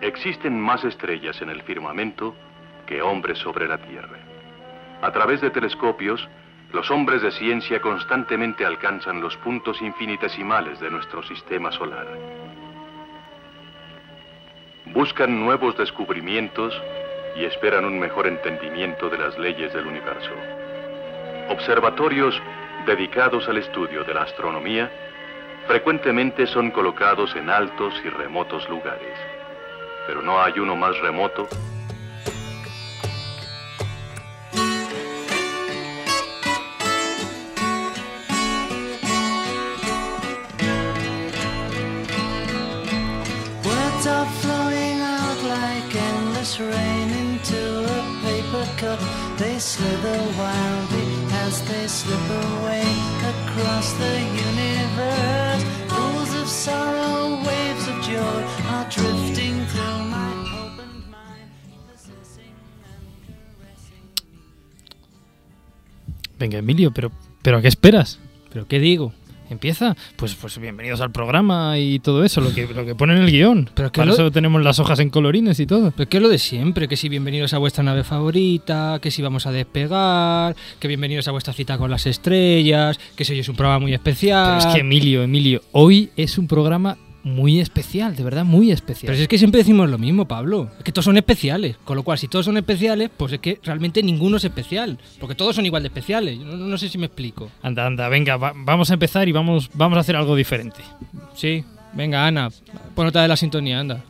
Existen más estrellas en el firmamento que hombres sobre la Tierra. A través de telescopios, los hombres de ciencia constantemente alcanzan los puntos infinitesimales de nuestro sistema solar. Buscan nuevos descubrimientos y esperan un mejor entendimiento de las leyes del universo. Observatorios dedicados al estudio de la astronomía frecuentemente son colocados en altos y remotos lugares, pero no hay uno más remoto rain into a paper cup. They slither wildly as they slip away across the universe. Pools of sorrow, waves of joy Venga, Emilio, pero, pero ¿a qué esperas? ¿Pero qué digo? ¿Empieza? Pues, pues bienvenidos al programa y todo eso, lo que, lo que pone en el guion. Pero Para lo- eso tenemos las hojas en colorines y todo. Pero que es lo de siempre, que si bienvenidos a vuestra nave favorita, que si vamos a despegar, que bienvenidos a vuestra cita con las estrellas, que si hoy es un programa muy especial. Pero es que, Emilio, Emilio, hoy es un programa muy especial, de verdad, muy especial. Pero si es que siempre decimos lo mismo, Pablo. Es que todos son especiales. Con lo cual, si todos son especiales, pues es que realmente ninguno es especial. Porque todos son igual de especiales. No, no sé si me explico. Anda, anda, venga, va- vamos a empezar y vamos, vamos a hacer algo diferente. Sí, venga, Ana, pon otra de la sintonía, anda.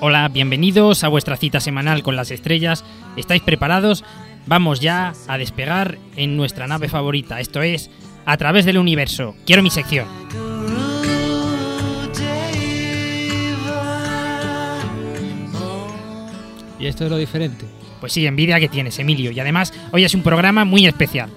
Hola, bienvenidos a vuestra cita semanal con las estrellas. ¿Estáis preparados? Vamos ya a despegar en nuestra nave favorita. Esto es A través del universo. Quiero mi sección. Y esto es lo diferente. Pues sí, envidia que tienes, Emilio. Y además, hoy es un programa muy especial.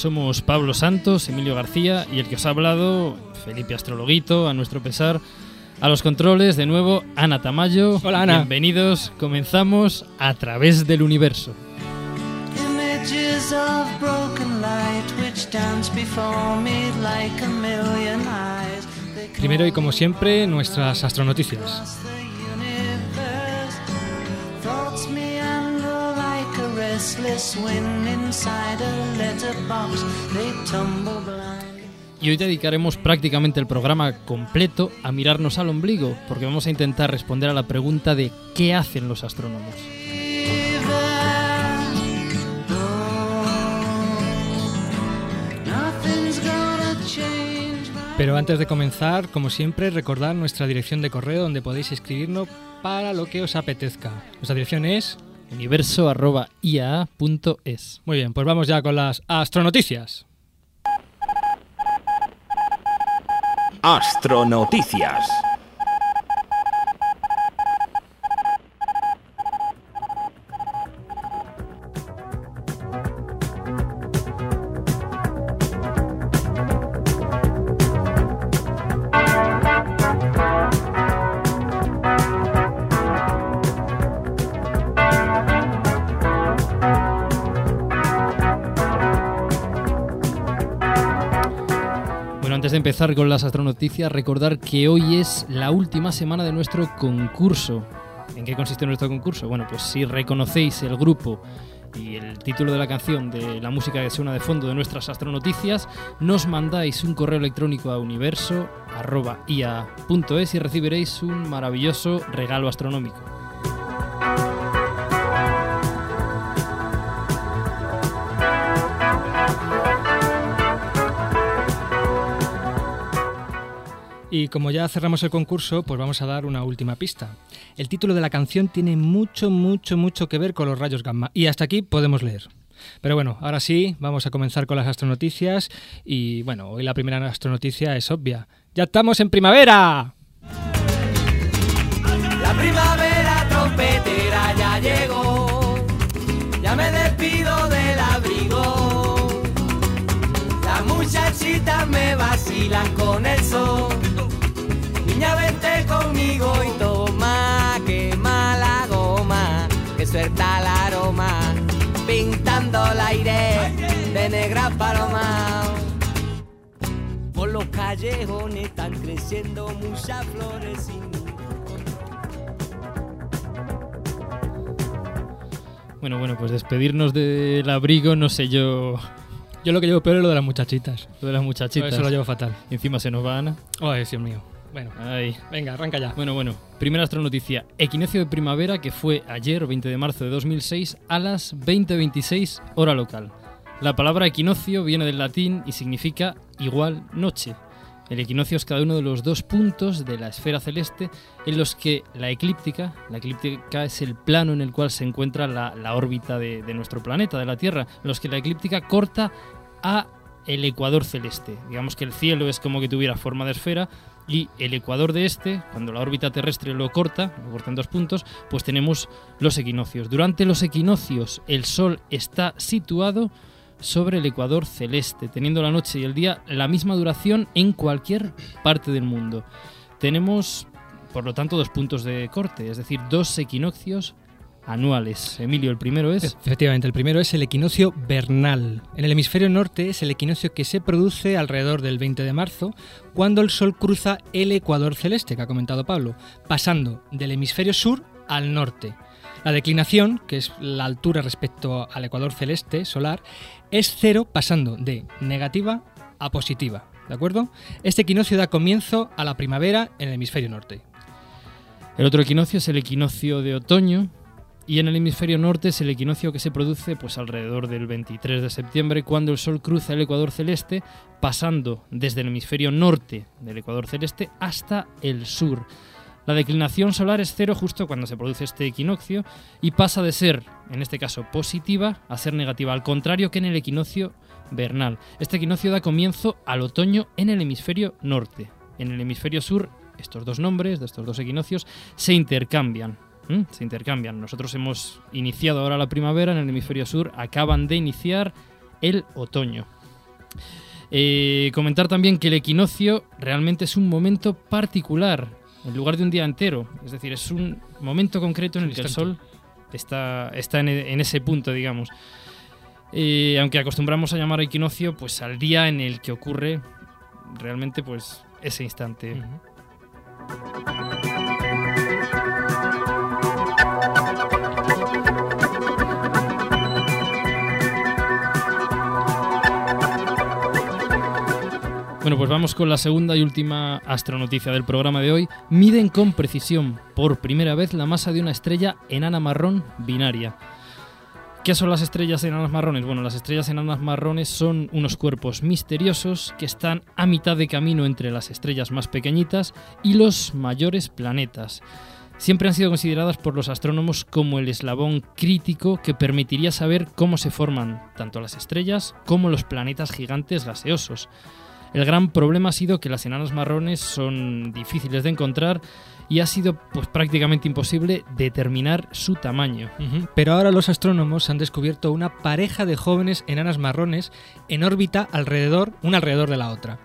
Somos Pablo Santos, Emilio García y el que os ha hablado, Felipe Astrologuito, a nuestro pesar. A los controles, de nuevo, Ana Tamayo. Hola, Ana. Bienvenidos. Comenzamos a través del universo. Images of broken light which dance before me like a million eyes. They Primero y como siempre, nuestras astronoticias. Y hoy dedicaremos prácticamente el programa completo a mirarnos al ombligo, porque vamos a intentar responder a la pregunta de ¿qué hacen los astrónomos? Pero antes de comenzar, como siempre, recordad nuestra dirección de correo donde podéis escribirnos para lo que os apetezca. Nuestra dirección es... universo.iaa.es. Muy bien, pues vamos ya con las astronoticias. Astronoticias. Con las astronoticias, recordar que hoy es la última semana de nuestro concurso. ¿En qué consiste nuestro concurso? Bueno, pues si reconocéis el grupo y el título de la canción de la música que suena de fondo de nuestras astronoticias, nos mandáis un correo electrónico a universo.ia.es y recibiréis un maravilloso regalo astronómico. Y como ya cerramos el concurso, pues vamos a dar una última pista. El título de la canción tiene mucho, mucho, mucho que ver con los rayos gamma. Y hasta aquí podemos leer. Pero bueno, ahora sí, vamos a comenzar con las astronoticias. Y bueno, hoy la primera astronoticia es obvia. ¡Ya estamos en primavera! La primavera trompetera ya llegó, ya me despido del abrigo. Las muchachitas me vacilan con sol. Niña, vente conmigo y toma, quema la goma, que suelta el aroma, pintando el aire de negra paloma. Por los callejones están creciendo muchas flores y Bueno, bueno, pues despedirnos del abrigo, no sé yo. Yo lo que llevo peor es lo de las muchachitas. Lo de las muchachitas. Eso lo llevo fatal. Y encima se nos va Ana. Ay, Dios mío. Bueno, Ay. venga, arranca ya. Bueno, bueno. Primera astronoticia. Equinoccio de primavera que fue ayer, 20 de marzo de 2006, a las 20.26 hora local. La palabra equinoccio viene del latín y significa igual noche. El equinoccio es cada uno de los dos puntos de la esfera celeste en los que la eclíptica, la eclíptica es el plano en el cual se encuentra la, la órbita de, de nuestro planeta, de la Tierra, en los que la eclíptica corta a el ecuador celeste. Digamos que el cielo es como que tuviera forma de esfera y el ecuador de este, cuando la órbita terrestre lo corta, lo corta en dos puntos, pues tenemos los equinoccios. Durante los equinoccios el Sol está situado sobre el ecuador celeste, teniendo la noche y el día la misma duración en cualquier parte del mundo. Tenemos, por lo tanto, dos puntos de corte, es decir, dos equinoccios anuales. Emilio, el primero es... Efectivamente, el primero es el equinoccio vernal. En el hemisferio norte es el equinoccio que se produce alrededor del 20 de marzo, cuando el Sol cruza el ecuador celeste, que ha comentado Pablo, pasando del hemisferio sur al norte. La declinación, que es la altura respecto al ecuador celeste solar, es cero pasando de negativa a positiva. ¿De acuerdo? Este equinoccio da comienzo a la primavera en el hemisferio norte. El otro equinoccio es el equinoccio de otoño y en el hemisferio norte es el equinoccio que se produce pues alrededor del 23 de septiembre cuando el Sol cruza el ecuador celeste pasando desde el hemisferio norte del ecuador celeste hasta el sur. La declinación solar es cero justo cuando se produce este equinoccio y pasa de ser, en este caso, positiva a ser negativa, al contrario que en el equinoccio vernal. Este equinoccio da comienzo al otoño en el hemisferio norte. En el hemisferio sur, estos dos nombres de estos dos equinoccios se intercambian. ¿M? Se intercambian. Nosotros hemos iniciado ahora la primavera, en el hemisferio sur acaban de iniciar el otoño. Eh, comentar también que el equinoccio realmente es un momento particular, en lugar de un día entero. Es decir, es un momento concreto en el que el Sol está, está en, en ese punto, digamos. Eh, aunque acostumbramos a llamar equinoccio pues al día en el que ocurre realmente pues ese instante. Bueno, pues vamos con la segunda y última astronoticia del programa de hoy. Miden con precisión por primera vez la masa de una estrella enana marrón binaria. ¿Qué son las estrellas enanas marrones? Bueno, las estrellas enanas marrones son unos cuerpos misteriosos que están a mitad de camino entre las estrellas más pequeñitas y los mayores planetas. Siempre han sido consideradas por los astrónomos como el eslabón crítico que permitiría saber cómo se forman tanto las estrellas como los planetas gigantes gaseosos. El gran problema ha sido que las enanas marrones son difíciles de encontrar y ha sido pues prácticamente imposible determinar su tamaño. Pero ahora los astrónomos han descubierto una pareja de jóvenes enanas marrones en órbita alrededor, una alrededor de la otra.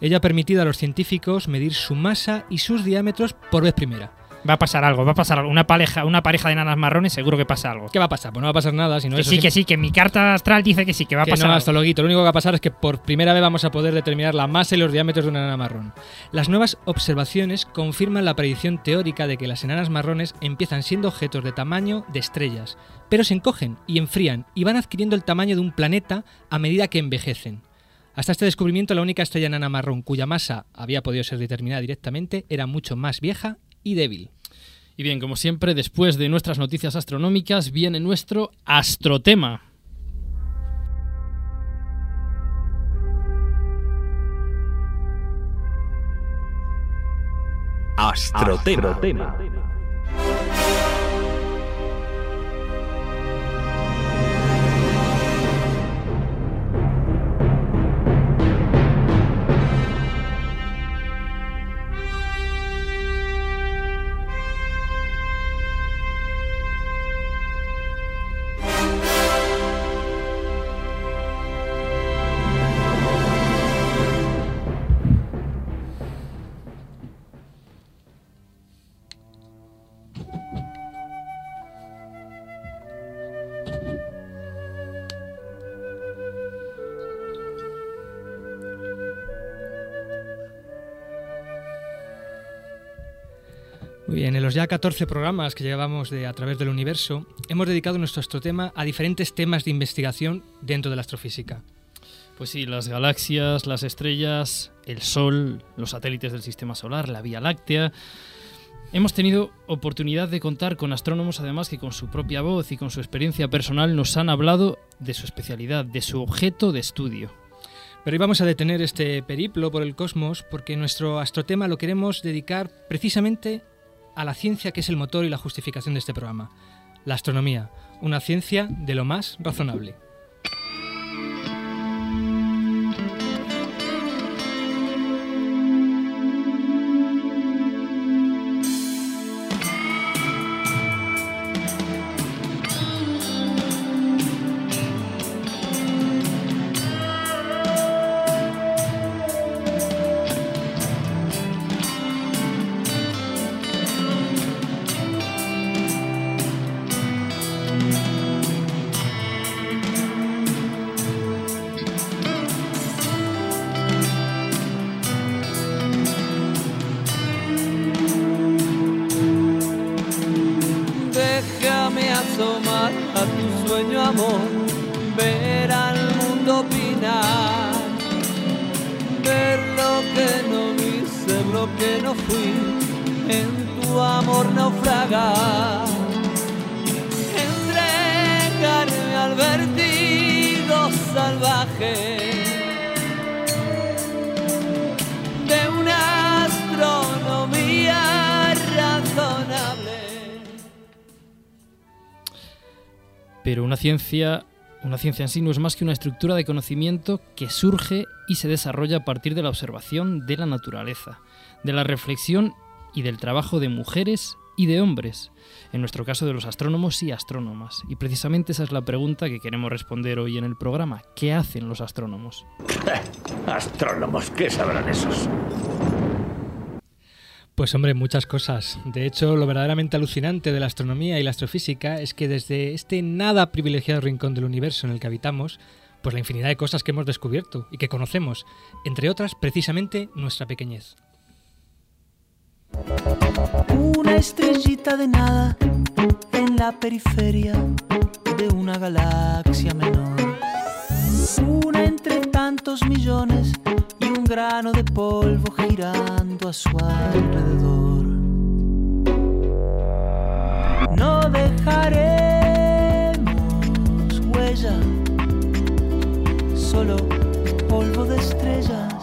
Ello ha permitido a los científicos medir su masa y sus diámetros por vez primera. Va a pasar algo, va a pasar algo. Una pareja, una pareja de enanas marrones seguro que pasa algo. ¿Qué va a pasar? Pues no va a pasar nada, sino Que eso sí, que sí, que mi carta astral dice que sí, que va a que pasar no, algo. astrologuito. Lo único que va a pasar es que por primera vez vamos a poder determinar la masa y los diámetros de una enana marrón. Las nuevas observaciones confirman la predicción teórica de que las enanas marrones empiezan siendo objetos de tamaño de estrellas, pero se encogen y enfrían y van adquiriendo el tamaño de un planeta a medida que envejecen. Hasta este descubrimiento, la única estrella enana marrón cuya masa había podido ser determinada directamente era mucho más vieja y débil. Y bien, como siempre, después de nuestras noticias astronómicas viene nuestro astrotema. Astrotema. Muy los ya 14 programas que llevamos de A través del universo, hemos dedicado nuestro astrotema a diferentes temas de investigación dentro de la astrofísica. Pues sí, las galaxias, las estrellas, el Sol, los satélites del Sistema Solar, la Vía Láctea. Hemos tenido oportunidad de contar con astrónomos además que con su propia voz y con su experiencia personal nos han hablado de su especialidad, de su objeto de estudio. Pero hoy vamos a detener este periplo por el cosmos porque nuestro astrotema lo queremos dedicar precisamente a la ciencia que es el motor y la justificación de este programa, la astronomía, una ciencia de lo más razonable. Una ciencia en sí no es más que una estructura de conocimiento que surge y se desarrolla a partir de la observación de la naturaleza, de la reflexión y del trabajo de mujeres y de hombres, en nuestro caso de los astrónomos y astrónomas. Y precisamente esa es la pregunta que queremos responder hoy en el programa. ¿Qué hacen los astrónomos? Astrónomos, ¿qué sabrán esos? Pues hombre, muchas cosas. De hecho, lo verdaderamente alucinante de la astronomía y la astrofísica es que desde este nada privilegiado rincón del universo en el que habitamos, pues la infinidad de cosas que hemos descubierto y que conocemos, entre otras precisamente nuestra pequeñez. Una estrellita de nada en la periferia de una galaxia menor. Una entre tantos millones un grano de polvo girando a su alrededor. No dejaremos huella, solo polvo de estrellas.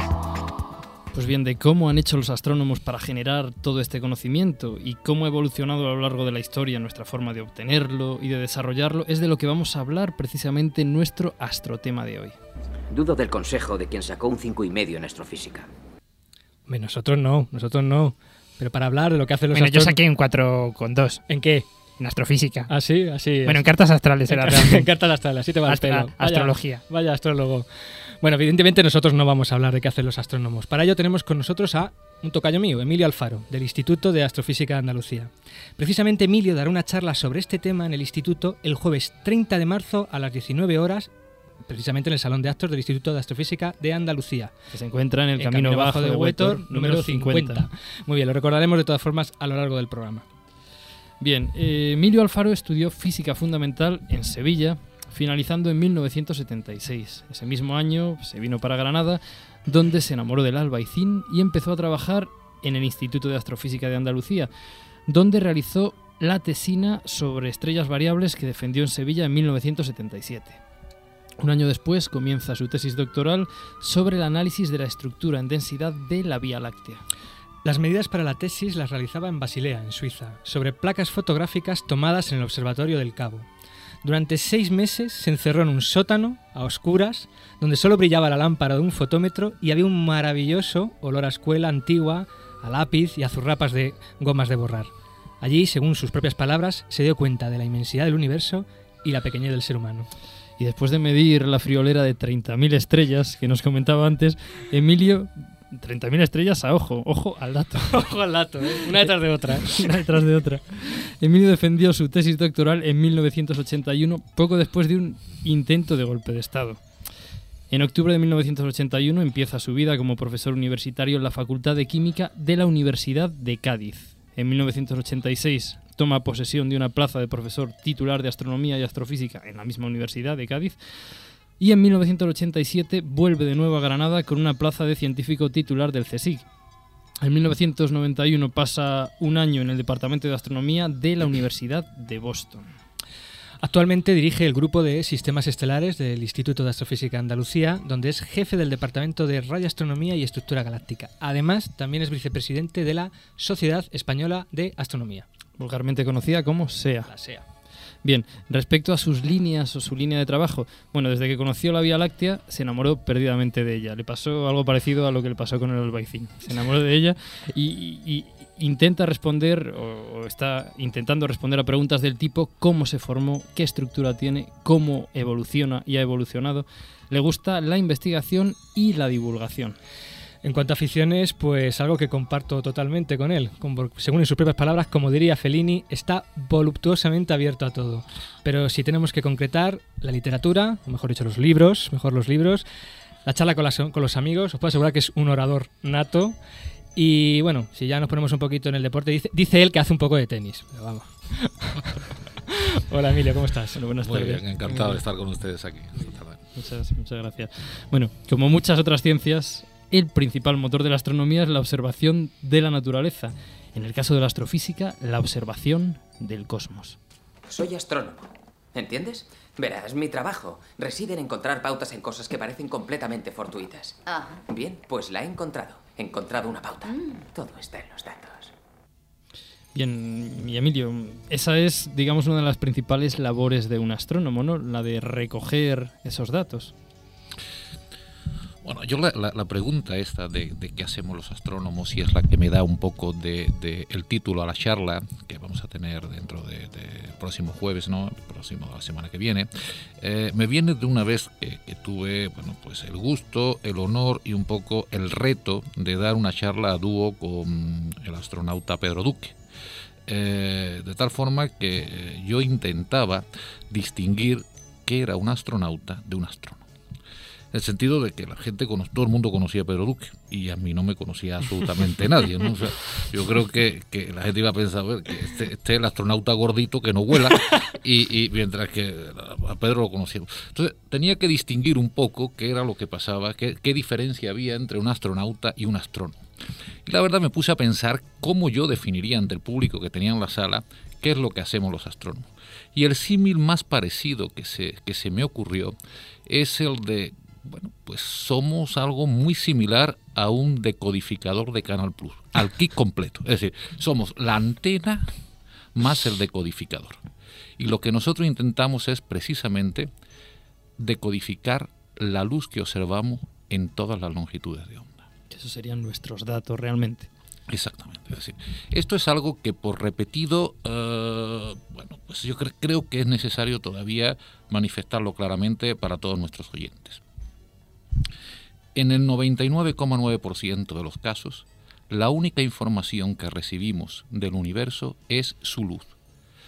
Pues bien, de cómo han hecho los astrónomos para generar todo este conocimiento y cómo ha evolucionado a lo largo de la historia nuestra forma de obtenerlo y de desarrollarlo, es de lo que vamos a hablar precisamente en nuestro astrotema de hoy. Dudo del consejo de quien sacó un cinco y medio en astrofísica. Nosotros no, nosotros no. Pero para hablar de lo que hacen los Bueno, yo saqué un 4,2 ¿En qué? en astrofísica. Así, así. bueno, en cartas astrales era en realmente. cartas astrales, así te va el Astra- pelo. Vaya- astrología. Vaya astrólogo. Bueno, evidentemente nosotros no vamos a hablar de qué hacen los astrónomos. Para ello tenemos con nosotros a un tocayo mío, Emilio Alfaro, del Instituto de Astrofísica de Andalucía. Precisamente Emilio dará una charla sobre este tema en el instituto el jueves 30 de marzo a las 19 horas, precisamente en el Salón de Actos del Instituto de Astrofísica de Andalucía. Que se encuentra en el, En camino, bajo de Huétor, número 50. Muy bien, lo recordaremos de todas formas a lo largo del programa. Bien, eh, Emilio Alfaro estudió física fundamental en Sevilla, finalizando en 1976. Ese mismo año se vino para Granada, donde se enamoró del albaicín y empezó a trabajar en el Instituto de Astrofísica de Andalucía, donde realizó la tesina sobre estrellas variables que defendió en Sevilla en 1977. Un año después comienza su tesis doctoral sobre el análisis de la estructura en densidad de la Vía Láctea. Las medidas para la tesis las realizaba en Basilea, en Suiza, sobre placas fotográficas tomadas en el Observatorio del Cabo. Durante seis meses se encerró en un sótano, a oscuras, donde solo brillaba la lámpara de un fotómetro y había un maravilloso olor a escuela antigua, a lápiz y a zurrapas de gomas de borrar. Allí, según sus propias palabras, se dio cuenta de la inmensidad del universo y la pequeñez del ser humano. Y después de medir la friolera de 30.000 estrellas que nos comentaba antes, Emilio, 30.000 estrellas a ojo, ojo al dato, Ojo al dato, ¿eh? una detrás de otra. una detrás de otra. Emilio defendió su tesis doctoral en 1981, poco después de un intento de golpe de Estado. En octubre de 1981 empieza su vida como profesor universitario en la Facultad de Química de la Universidad de Cádiz. En 1986 toma posesión de una plaza de profesor titular de astronomía y astrofísica en la misma universidad de Cádiz. Y en 1987 vuelve de nuevo a Granada con una plaza de científico titular del CSIC. En 1991 pasa un año en el Departamento de Astronomía de la Universidad de Boston. Actualmente dirige el grupo de sistemas estelares del Instituto de Astrofísica de Andalucía, donde es jefe del Departamento de Radioastronomía y Estructura Galáctica. Además, también es vicepresidente de la Sociedad Española de Astronomía. Vulgarmente conocida como SEA. La SEA. Bien, respecto a sus líneas o su línea de trabajo, bueno, desde que conoció la Vía Láctea se enamoró perdidamente de ella. Le pasó algo parecido a lo que le pasó con el Albaicín. Se enamoró de ella y, y- intenta responder o está intentando responder a preguntas del tipo cómo se formó, qué estructura tiene, cómo evoluciona y ha evolucionado. Le gusta la investigación y la divulgación. En cuanto a aficiones, pues algo que comparto totalmente con él. Como- según en sus propias palabras, como diría Fellini, está voluptuosamente abierto a todo. Pero si tenemos que concretar, la literatura, o mejor dicho, los libros, mejor los libros, la charla con, las- con los amigos, os puedo asegurar que es un orador nato. Y bueno, si ya nos ponemos un poquito en el deporte, dice, dice él que hace un poco de tenis. Pero vamos. Hola Emilio, ¿cómo estás? Bueno, buenas Muy tardes. bien, encantado de estar con ustedes aquí. esta tarde. Muchas, muchas gracias. Bueno, como muchas otras ciencias, el principal motor de la astronomía es la observación de la naturaleza. En el caso de la astrofísica, la observación del cosmos. Soy astrónomo. ¿Entiendes? Verás, mi trabajo reside en encontrar pautas en cosas que parecen completamente fortuitas. Ajá. Bien, pues la he encontrado. He encontrado una pauta. Todo está en los datos. Bien, y Emilio, esa es, digamos, una de las principales labores de un astrónomo, ¿no? La de recoger esos datos. Bueno, yo la, la- la pregunta esta de, de qué hacemos los astrónomos y es la que me da un poco de, de el título a la charla que vamos a tener dentro del de, próximo jueves, ¿no? El próximo, la semana que viene, eh, me viene de una vez que, que tuve, bueno, pues el gusto, el honor y un poco el reto de dar una charla a dúo con el astronauta Pedro Duque. Eh, de tal forma que eh, yo intentaba distinguir qué era un astronauta de un astrónomo. En el sentido de que la gente, todo el mundo conocía a Pedro Duque y a mí no me conocía absolutamente nadie. ¿no? O sea, yo creo que, que la gente iba a pensar a ver, que este, este es el astronauta gordito que no vuela y, y mientras que a Pedro lo conocíamos. Entonces tenía que distinguir un poco qué era lo que pasaba, qué, qué diferencia había entre un astronauta y un astrónomo. Y la verdad me puse a pensar cómo yo definiría ante el público que tenía en la sala qué es lo que hacemos los astrónomos. Y el símil más parecido que se, que se me ocurrió es el de, bueno, pues somos algo muy similar a un decodificador de Canal Plus, al kit completo. Es decir, somos la antena más el decodificador. Y lo que nosotros intentamos es precisamente decodificar la luz que observamos en todas las longitudes de onda. Esos serían nuestros datos realmente. Exactamente. Es decir, esto es algo que por repetido, eh, bueno, pues yo cre- creo que es necesario todavía manifestarlo claramente para todos nuestros oyentes. En el 99,9% de los casos, la única información que recibimos del universo es su luz.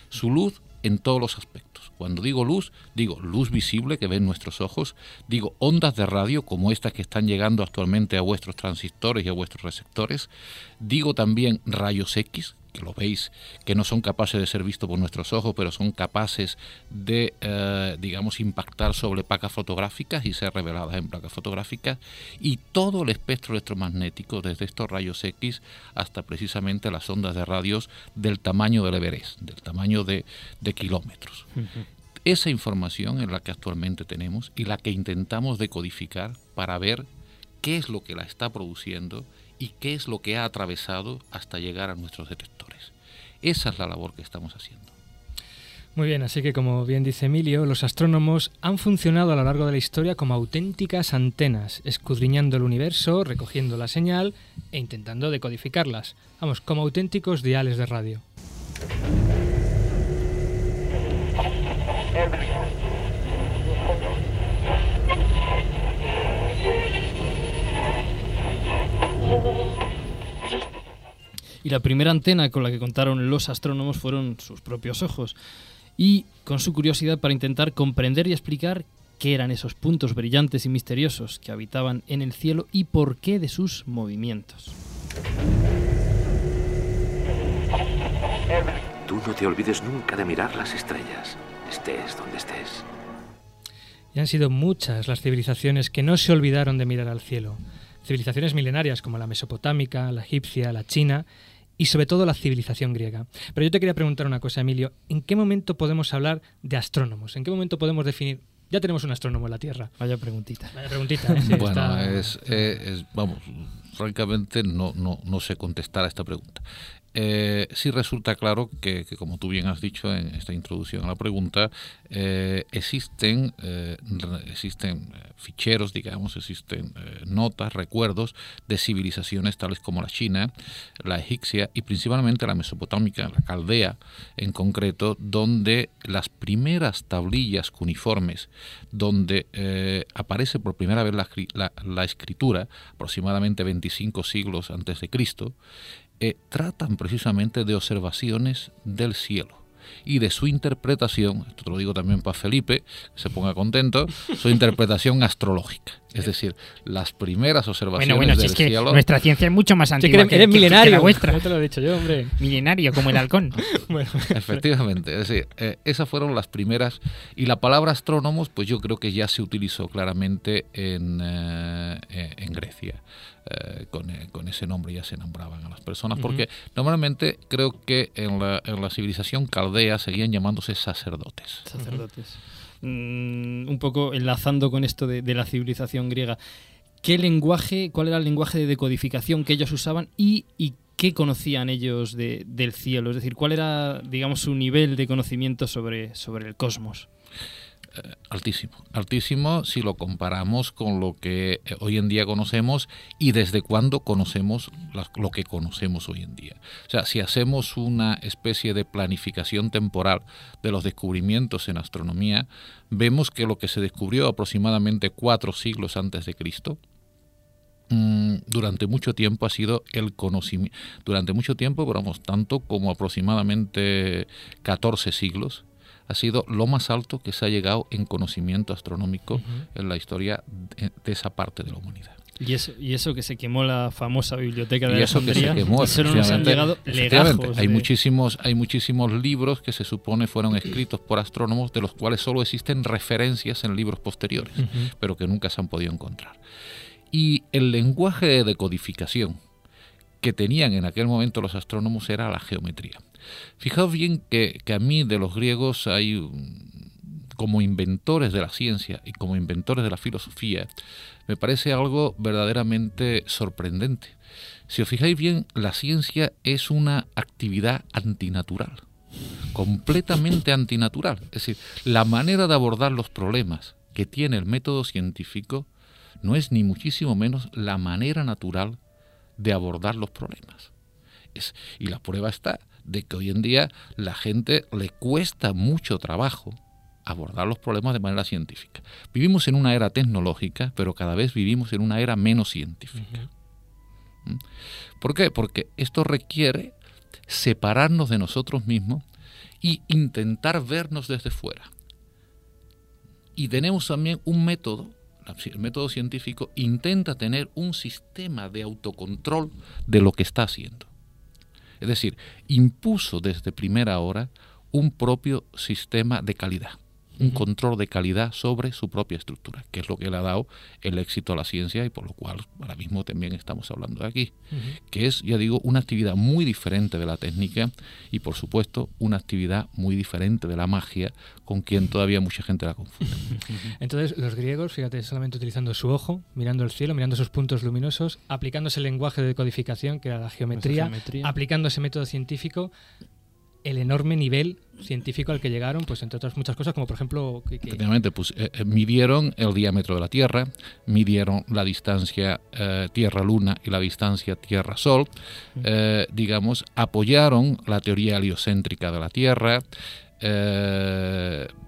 Su luz en todos los aspectos. Cuando digo luz, digo luz visible que ven nuestros ojos, digo ondas de radio como estas que están llegando actualmente a vuestros transistores y a vuestros receptores, digo también rayos X, que lo veis, que no son capaces de ser vistos por nuestros ojos, pero son capaces de, eh, digamos, impactar sobre placas fotográficas y ser reveladas en placas fotográficas, y todo el espectro electromagnético, desde estos rayos X hasta precisamente las ondas de radios del tamaño del Everest, del tamaño de, de kilómetros. Esa información es la que actualmente tenemos y la que intentamos decodificar para ver qué es lo que la está produciendo y qué es lo que ha atravesado hasta llegar a nuestros detectores. Esa es la labor que estamos haciendo. Muy bien, así que como bien dice Emilio, los astrónomos han funcionado a lo largo de la historia como auténticas antenas, escudriñando el universo, recogiendo la señal e intentando decodificarlas. Vamos, como auténticos diales de radio. Y la primera antena con la que contaron los astrónomos fueron sus propios ojos. Y con su curiosidad para intentar comprender y explicar qué eran esos puntos brillantes y misteriosos que habitaban en el cielo y por qué de sus movimientos. Tú no te olvides nunca de mirar las estrellas, estés donde estés. Y han sido muchas las civilizaciones que no se olvidaron de mirar al cielo. Civilizaciones milenarias como la mesopotámica, la egipcia, la china y sobre todo la civilización griega. Pero yo te quería preguntar una cosa, Emilio. ¿En qué momento podemos hablar de astrónomos? ¿En qué momento podemos definir... Ya tenemos un astrónomo en la Tierra. Vaya preguntita. Vaya preguntita. ¿eh? Sí, bueno, está- es, eh, es- vamos, francamente no, no, no sé contestar a esta pregunta. Eh, sí resulta claro que, como tú bien has dicho en esta introducción a la pregunta, eh, existen, eh, existen eh, ficheros, digamos, existen notas, recuerdos de civilizaciones tales como la China, la egipcia y principalmente la mesopotámica, la caldea en concreto, donde las primeras tablillas cuneiformes, donde aparece por primera vez la- la escritura, aproximadamente 25 siglos antes de Cristo, eh, tratan precisamente de observaciones del cielo y de su interpretación, esto te lo digo también para Felipe, que se ponga contento, su interpretación astrológica. Es decir, las primeras observaciones Bueno, bueno, si del es que cielo. nuestra ciencia es mucho más que antigua eres, que, eres que- que milenario. la vuestra. No te lo he dicho yo, hombre. Milenario, como el halcón. Bueno, Efectivamente, es decir, eh, esas fueron las primeras. Y la palabra astrónomos, pues yo creo que ya se utilizó claramente en, eh, eh, en Grecia. Eh, con, eh, con ese nombre ya se nombraban a las personas, porque normalmente creo que en la, en la civilización caldea seguían llamándose sacerdotes. sacerdotes. Mm, un poco enlazando con esto de, de la civilización griega. ¿Qué lenguaje, cuál era el lenguaje de decodificación que ellos usaban y, y qué conocían ellos de- del cielo? Es decir, ¿cuál era, digamos, su nivel de conocimiento sobre, sobre el cosmos? Altísimo, altísimo si lo comparamos con lo que eh, hoy en día conocemos y desde cuándo conocemos lo que conocemos hoy en día. O sea, si hacemos una especie de planificación temporal de los descubrimientos en astronomía, vemos que lo que se descubrió aproximadamente cuatro siglos antes de Cristo, mm, durante mucho tiempo ha sido el conocimiento, durante mucho tiempo, vamos, tanto como aproximadamente 14 siglos, ha sido lo más alto que se ha llegado en conocimiento astronómico en la historia de, de esa parte de la humanidad. Y eso, y eso que se quemó la famosa biblioteca de Y eso que se quemó, solo nos han efectivamente. llegado Efectivamente, legajos. Hay de- muchísimos, hay muchísimos libros que se supone fueron escritos por astrónomos, de los cuales solo existen referencias en libros posteriores, pero que nunca se han podido encontrar. Y el lenguaje de decodificación que tenían en aquel momento los astrónomos era la geometría. Fijaos bien que, que a mí de los griegos hay, mm, como inventores de la ciencia y como inventores de la filosofía, me parece algo verdaderamente sorprendente. Si os fijáis bien, la ciencia es una actividad antinatural, completamente antinatural. Es decir, la manera de abordar los problemas que tiene el método científico no es ni muchísimo menos la manera natural de abordar los problemas. Y la prueba está de que hoy en día la gente le cuesta mucho trabajo abordar los problemas de manera científica. Vivimos en una era tecnológica, pero cada vez vivimos en una era menos científica. ¿Mm? ¿Por qué? Porque esto requiere separarnos de nosotros mismos y intentar vernos desde fuera. Y tenemos también un método, el método científico intenta tener un sistema de autocontrol de lo que está haciendo. Es decir, impuso desde primera hora un propio sistema de calidad, un control de calidad sobre su propia estructura, que es lo que le ha dado el éxito a la ciencia y por lo cual ahora mismo también estamos hablando de aquí, que es, ya digo, una actividad muy diferente de la técnica y por supuesto una actividad muy diferente de la magia con quien todavía mucha gente la confunde. Entonces, los griegos, fíjate, solamente utilizando su ojo, mirando el cielo, mirando esos puntos luminosos, aplicándose el lenguaje de decodificación, que era la geometría, geometría. aplicando ese método científico, el enorme nivel científico al que llegaron, pues entre otras muchas cosas, como por ejemplo... que- que- Efectivamente, pues eh, eh, midieron el diámetro de la Tierra, midieron la distancia eh, Tierra-Luna y la distancia Tierra-Sol, eh, digamos, apoyaron la teoría heliocéntrica de la Tierra,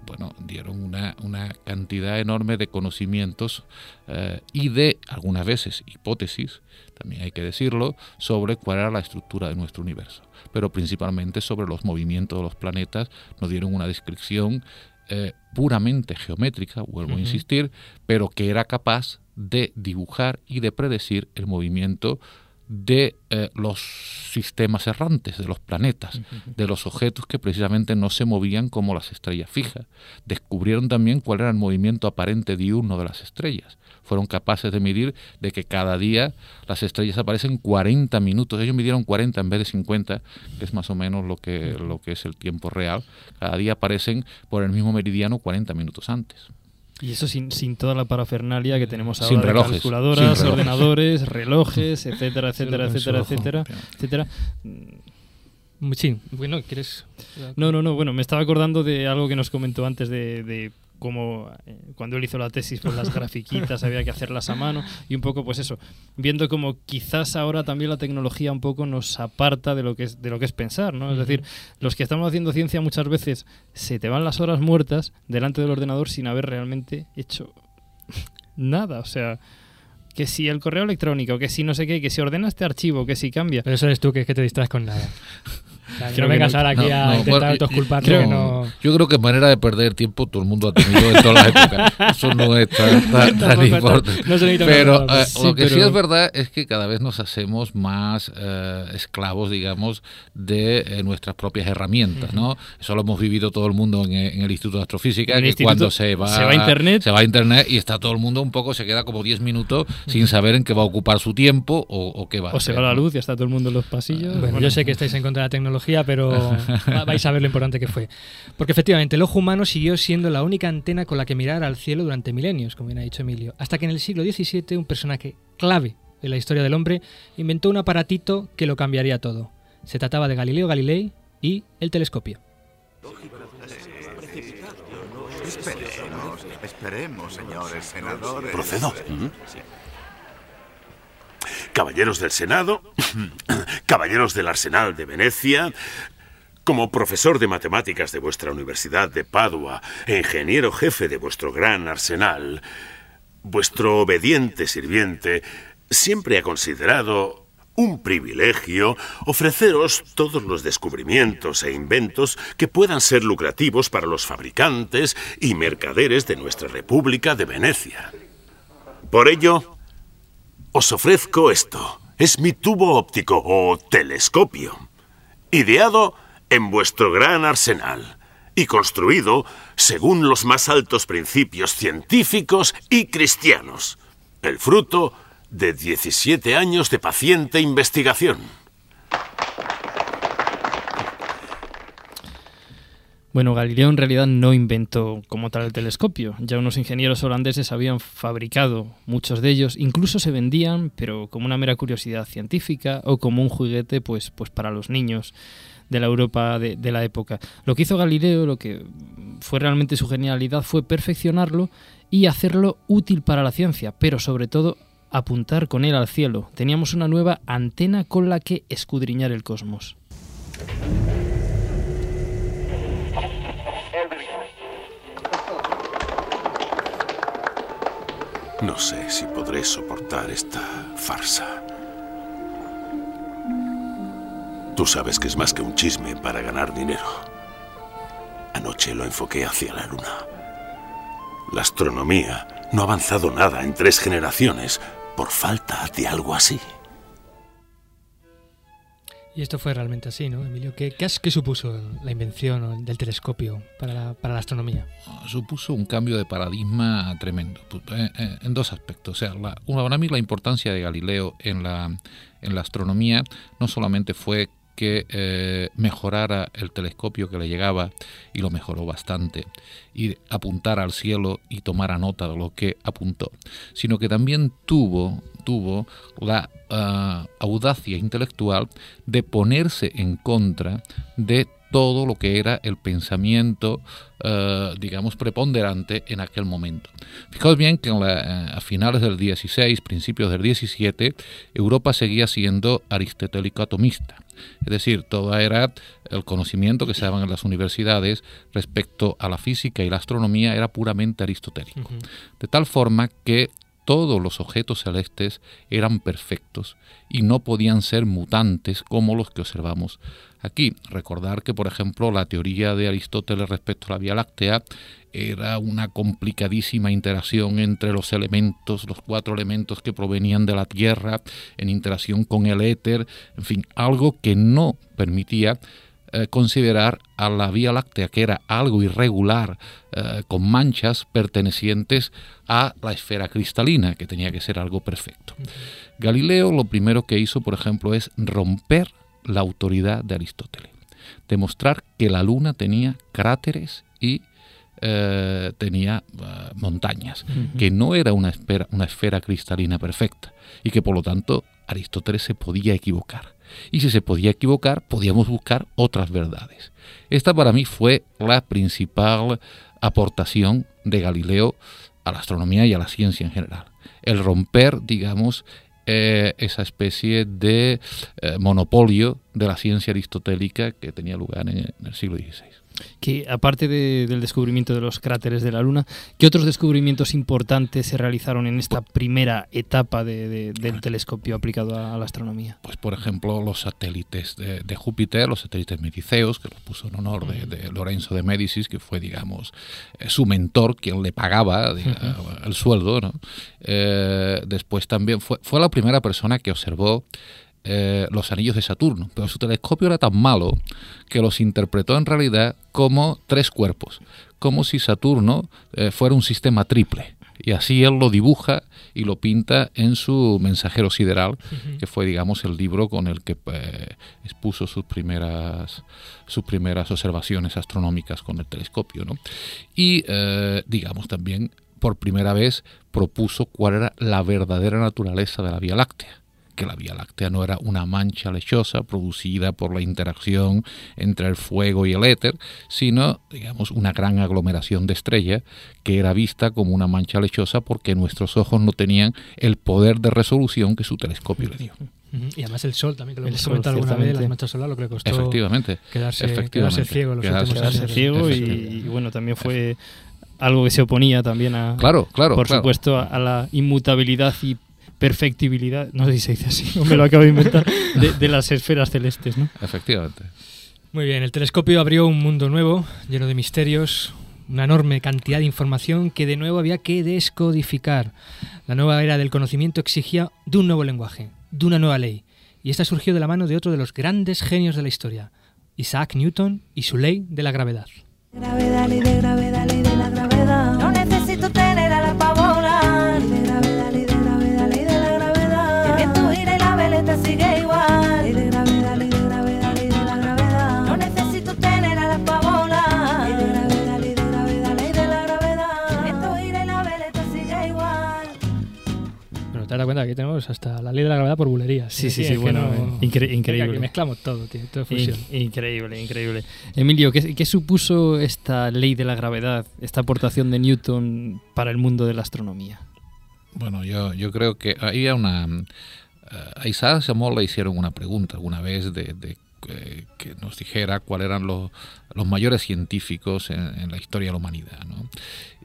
bueno, dieron una, una cantidad enorme de conocimientos y de, algunas veces, hipótesis, también hay que decirlo, sobre cuál era la estructura de nuestro universo, pero principalmente sobre los movimientos de los planetas, nos dieron una descripción eh, puramente geométrica, vuelvo a insistir, pero que era capaz de dibujar y de predecir el movimiento de eh, los sistemas errantes, de los planetas, de los objetos que precisamente no se movían como las estrellas fijas. Descubrieron también cuál era el movimiento aparente diurno de las estrellas. Fueron capaces de medir de que cada día las estrellas aparecen 40 minutos. Ellos midieron 40 en vez de 50, que es más o menos lo que, lo que es el tiempo real. Cada día aparecen por el mismo meridiano 40 minutos antes. Y eso sin, sin toda la parafernalia que tenemos ahora Sin de relojes, calculadoras, sin relojes. ordenadores, relojes, etcétera, etcétera, etcétera, etcétera, etcétera. Sí, bueno, ¿quieres...? No, no, no, bueno, me estaba acordando de algo que nos comentó antes de, de cómo eh, cuando él hizo la tesis, pues las grafiquitas había que hacerlas a mano y un poco pues eso, viendo como quizás ahora también la tecnología un poco nos aparta de lo que es de lo que es pensar, ¿no? Es decir, los que estamos haciendo ciencia muchas veces se te van las horas muertas delante del ordenador sin haber realmente hecho nada, o sea, que si el correo electrónico, que si no sé qué, que si ordena este archivo, que si cambia. Pero eso eres tú que es que te distraes con nada. O sea, que no vengas ahora aquí a no, intentar bueno, autoculparte yo- que no... Yo creo que manera de perder tiempo todo el mundo ha tenido en todas las épocas. Eso no es tan, importante. no pero eh, sí, lo que sí es verdad es que cada vez nos hacemos más eh, esclavos, digamos, de eh, nuestras propias herramientas, ¿no? Eso lo hemos vivido todo el mundo en, en el Instituto de Astrofísica, el que instituto cuando se va, se va a Internet. se va a Internet y está todo el mundo un poco, se queda como 10 minutos sin saber en qué va a ocupar su tiempo o, o qué va a O se hacer, va la luz y está todo el mundo en los pasillos. Bueno, yo sé que estáis en contra de la tecnología, pero va- vais a ver lo importante que fue. Porque efectivamente, el ojo humano siguió siendo la única antena con la que mirar al cielo durante milenios, como bien ha dicho Emilio, hasta que en el siglo XVII un personaje clave en la historia del hombre inventó un aparatito que lo cambiaría todo. Se trataba de Galileo Galilei y el telescopio. Esperemos, esperemos, señores senadores. ¿Procedo? Caballeros del Senado, caballeros del Arsenal de Venecia, como profesor de matemáticas de vuestra Universidad de Padua e ingeniero jefe de vuestro gran arsenal, vuestro obediente sirviente siempre ha considerado un privilegio ofreceros todos los descubrimientos e inventos que puedan ser lucrativos para los fabricantes y mercaderes de nuestra República de Venecia. Por ello, os ofrezco esto. Es mi tubo óptico o telescopio, ideado en vuestro gran arsenal y construido según los más altos principios científicos y cristianos. El fruto de 17 años de paciente investigación. Bueno, Galileo en realidad no inventó como tal el telescopio. Ya unos ingenieros holandeses habían fabricado muchos de ellos, incluso se vendían, pero como una mera curiosidad científica o como un juguete, pues, pues para los niños de la Europa de, de la época. Lo que hizo Galileo, lo que fue realmente su genialidad, fue perfeccionarlo y hacerlo útil para la ciencia, pero sobre todo apuntar con él al cielo. Teníamos una nueva antena con la que escudriñar el cosmos. No sé si podré soportar esta farsa. Tú sabes que es más que un chisme para ganar dinero. Anoche lo enfoqué hacia la luna. La astronomía no ha avanzado nada en tres generaciones por falta de algo así. Y esto fue realmente así, ¿no, Emilio? ¿Qué, qué, supuso la invención del telescopio para la, astronomía? supuso un cambio de paradigma tremendo eh, eh, en dos aspectos. O sea, la, para mí la importancia de Galileo en la, en la astronomía no solamente fue que eh, mejorara el telescopio que le llegaba y lo mejoró bastante y apuntara al cielo y tomara nota de lo que apuntó, sino que también tuvo tuvo la ah, audacia intelectual de ponerse en contra de todo lo que era el pensamiento, eh, digamos, preponderante en aquel momento. Fijaos bien que en la- eh, a finales del 16, principios del 17, Europa seguía siendo aristotélico atomista. Es decir, todo era el conocimiento que se daban en las universidades respecto a la física y la astronomía era puramente aristotélico. De tal forma que todos los objetos celestes eran perfectos y no podían ser mutantes como los que observamos aquí. Recordar que, por ejemplo, la teoría de Aristóteles respecto a la Vía Láctea era una complicadísima interacción entre los elementos, los cuatro elementos que provenían de la Tierra, en interacción con el éter, en fin, algo que no permitía eh, considerar a la Vía Láctea, que era algo irregular, eh, con manchas pertenecientes a la esfera cristalina, que tenía que ser algo perfecto. Galileo lo primero que hizo, por ejemplo, es romper la autoridad de Aristóteles, demostrar que la Luna tenía cráteres y eh, tenía montañas, que no era una una esfera cristalina perfecta y que por lo tanto Aristóteles se podía equivocar y si se podía equivocar, podíamos buscar otras verdades. Esta para mí fue la principal aportación de Galileo a la astronomía y a la ciencia en general. El romper, digamos, eh, esa especie de eh, monopolio de la ciencia aristotélica que tenía lugar en el siglo XVI que aparte del descubrimiento de los cráteres de la Luna, ¿qué otros descubrimientos importantes se realizaron en esta primera etapa del telescopio aplicado a, la astronomía? Pues por ejemplo los satélites de, Júpiter, los satélites mediceos, que los puso en honor de, Lorenzo de Médicis, que fue digamos eh, su mentor, quien le pagaba el sueldo. Eh, después también fue, fue la primera persona que observó eh, los anillos de Saturno, pero su telescopio era tan malo que los interpretó en realidad como tres cuerpos, como si Saturno eh, fuera un sistema triple. Y así él lo dibuja y lo pinta en su Mensajero Sideral, que fue, digamos, el libro con el que eh, expuso sus primeras, sus primeras observaciones astronómicas con el telescopio. ¿no? Y, digamos, también por primera vez propuso cuál era la verdadera naturaleza de la Vía Láctea que la Vía Láctea no era una mancha lechosa producida por la interacción entre el fuego y el éter, sino, digamos, una gran aglomeración de estrellas que era vista como una mancha lechosa porque nuestros ojos no tenían el poder de resolución que su telescopio le dio. Y además el sol también, que lo hemos comentado alguna vez, las manchas solares, lo que le costó efectivamente, quedarse, efectivamente, ciego. Los quedarse, ciego y, bueno, también fue algo que se oponía también a, claro, claro, por supuesto, a, la inmutabilidad y perfectibilidad, no sé si se dice así, me lo acabo de inventar, de, las esferas celestes, ¿no? Efectivamente. Muy bien, el telescopio abrió un mundo nuevo, lleno de misterios, una enorme cantidad de información que de nuevo había que descodificar. La nueva era del conocimiento exigía de un nuevo lenguaje, de una nueva ley, y esta surgió de la mano de otro de los grandes genios de la historia, Isaac Newton y su ley de la gravedad. Gravedad, ley de gravedad, ley de Das cuenta que aquí tenemos hasta la ley de la gravedad por bulerías. Sí, sí, sí, que bueno, no- incre- Venga, increíble. que mezclamos todo, tío, todo fusión. In- increíble, increíble. Emilio, ¿qué, qué supuso esta ley de la gravedad, esta aportación de Newton para el mundo de la astronomía? Bueno, yo, yo creo que había una... eh, a Isaac Asimov le hicieron una pregunta alguna vez de, de, eh, que nos dijera cuáles eran los, los mayores científicos en, en la historia de la humanidad. ¿no?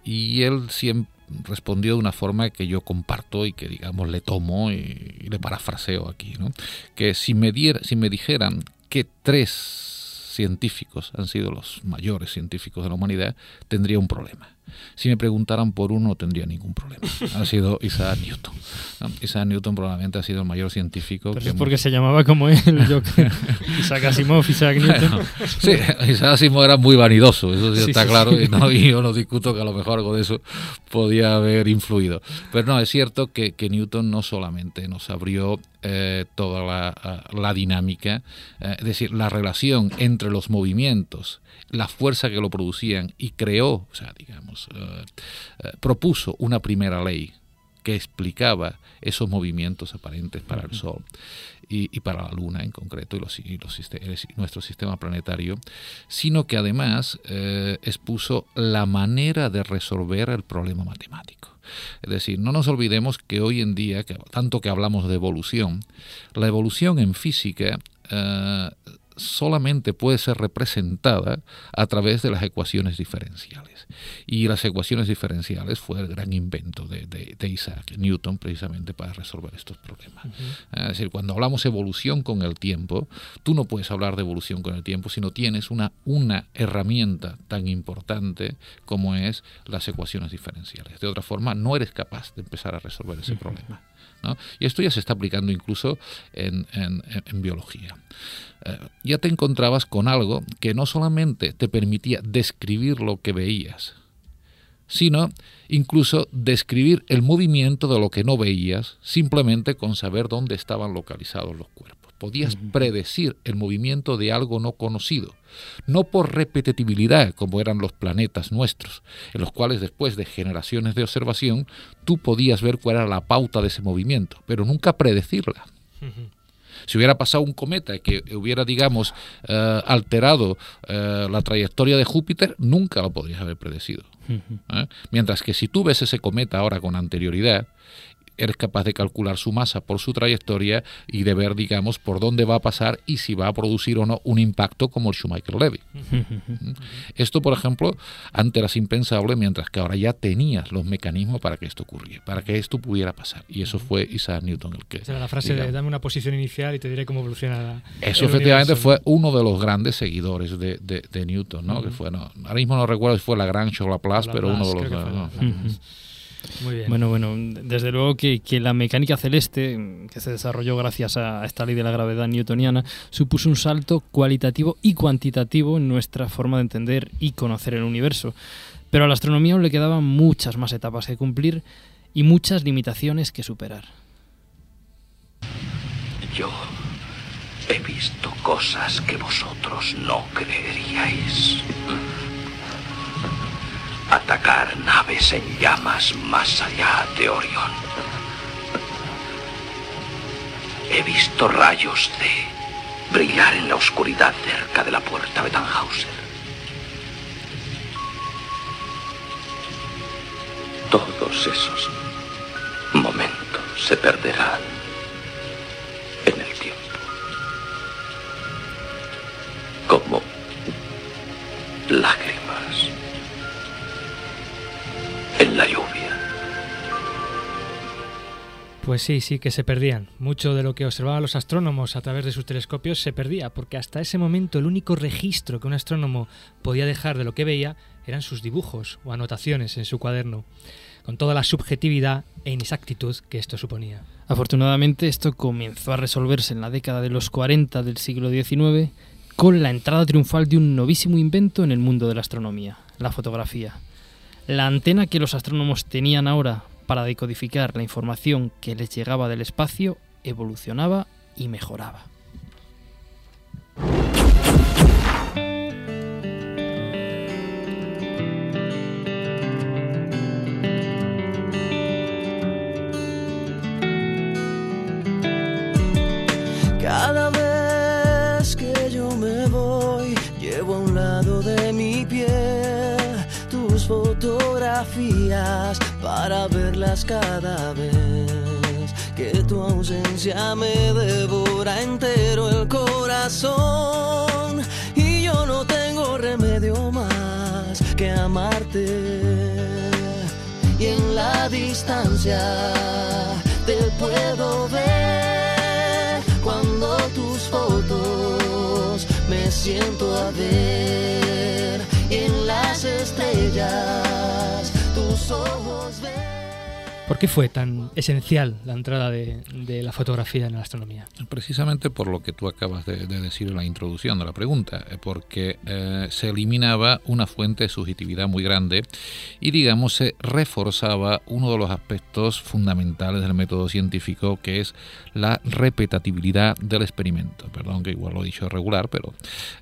Y él siempre respondió de una forma que yo comparto y que digamos le tomo y, y le parafraseo aquí. ¿no? Que si me, diera, si me dijeran que tres científicos han sido los mayores científicos de la humanidad, tendría un problema. Si me preguntaran por uno, no tendría ningún problema. Ha sido Isaac Newton. Isaac Newton probablemente ha sido el mayor científico. Pero que es porque se llamaba como él, yo. Isaac Asimov, Isaac Newton. Bueno, sí, Isaac Asimov era muy vanidoso, eso sí, Sí, está sí, claro, sí. Y, no, y yo no discuto que a lo mejor algo de eso podía haber influido. Pero no, es cierto que, que Newton no solamente nos abrió eh, toda la, la dinámica, eh, es decir, la relación entre los movimientos, la fuerza que lo producían y creó, o sea, digamos, eh, eh, propuso una primera ley que explicaba esos movimientos aparentes para el Sol y, y para la Luna en concreto y, los, y los siste- y nuestro sistema planetario, sino que además eh, expuso la manera de resolver el problema matemático. Es decir, no nos olvidemos que hoy en día, que tanto que hablamos de evolución, la evolución en física eh, solamente puede ser representada a través de las ecuaciones diferenciales. Y las ecuaciones diferenciales fue el gran invento de, de- de Isaac Newton precisamente para resolver estos problemas. Es decir, cuando hablamos evolución con el tiempo, tú no puedes hablar de evolución con el tiempo si no tienes una, una herramienta tan importante como es las ecuaciones diferenciales. De otra forma, no eres capaz de empezar a resolver ese problema. Y esto ya se está aplicando incluso en biología. Eh, ya te encontrabas con algo que no solamente te permitía describir lo que veías, sino incluso describir el movimiento de lo que no veías simplemente con saber dónde estaban localizados los cuerpos. Podías predecir el movimiento de algo no conocido, no por repetitividad como eran los planetas nuestros, en los cuales después de generaciones de observación tú podías ver cuál era la pauta de ese movimiento, pero nunca predecirla. Si hubiera pasado un cometa que hubiera, digamos, eh, alterado eh, la trayectoria de Júpiter, nunca lo podrías haber predecido. ¿eh? Mientras que si tú ves ese cometa ahora con anterioridad, eres capaz de calcular su masa por su trayectoria y de ver, digamos, por dónde va a pasar y si va a producir o no un impacto como el Schumacher-Levy. Esto, por ejemplo, antes era impensable, mientras que ahora ya tenías los mecanismos para que esto ocurriera, para que esto pudiera pasar. Y eso fue Isaac Newton el que... La frase de dame una posición inicial y te diré cómo evoluciona la, eso efectivamente universo". fue uno de los grandes seguidores de, de- de Newton, ¿no? Que fue, no, ahora mismo no recuerdo si fue la gran Laplace, pero uno de los... Muy bien. Bueno, bueno, desde luego que, que la mecánica celeste, que se desarrolló gracias a esta ley de la gravedad newtoniana, supuso un salto cualitativo y cuantitativo en nuestra forma de entender y conocer el universo. Pero a la astronomía aún le quedaban muchas más etapas que cumplir y muchas limitaciones que superar. Yo he visto cosas que vosotros no creeríais. Atacar naves en llamas más allá de Orión. He visto rayos de brillar en la oscuridad cerca de la puerta de Tannhauser. Todos esos momentos se perderán en el tiempo. Como lágrimas en la lluvia. Pues sí, sí que se perdían. Mucho de lo que observaban los astrónomos a través de sus telescopios se perdía, porque hasta ese momento el único registro que un astrónomo podía dejar de lo que veía eran sus dibujos o anotaciones en su cuaderno, con toda la subjetividad e inexactitud que esto suponía. Afortunadamente esto comenzó a resolverse en la década de los 40 del siglo XIX con la entrada triunfal de un novísimo invento en el mundo de la astronomía, la fotografía. La antena que los astrónomos tenían ahora para decodificar la información que les llegaba del espacio evolucionaba y mejoraba. Para verlas cada vez. Que tu ausencia me devora entero el corazón. Y yo no tengo remedio más que amarte. Y en la distancia te puedo ver cuando tus fotos me siento a ver en las estrellas tus ojos ven. ¿Por qué fue tan esencial la entrada de, de la fotografía en la astronomía? Precisamente por lo que tú acabas de, de decir en la introducción de la pregunta, eh, porque eh, se eliminaba una fuente de subjetividad muy grande y, digamos, se reforzaba uno de los aspectos fundamentales del método científico, que es la repetatibilidad del experimento. Perdón que igual lo he dicho regular, pero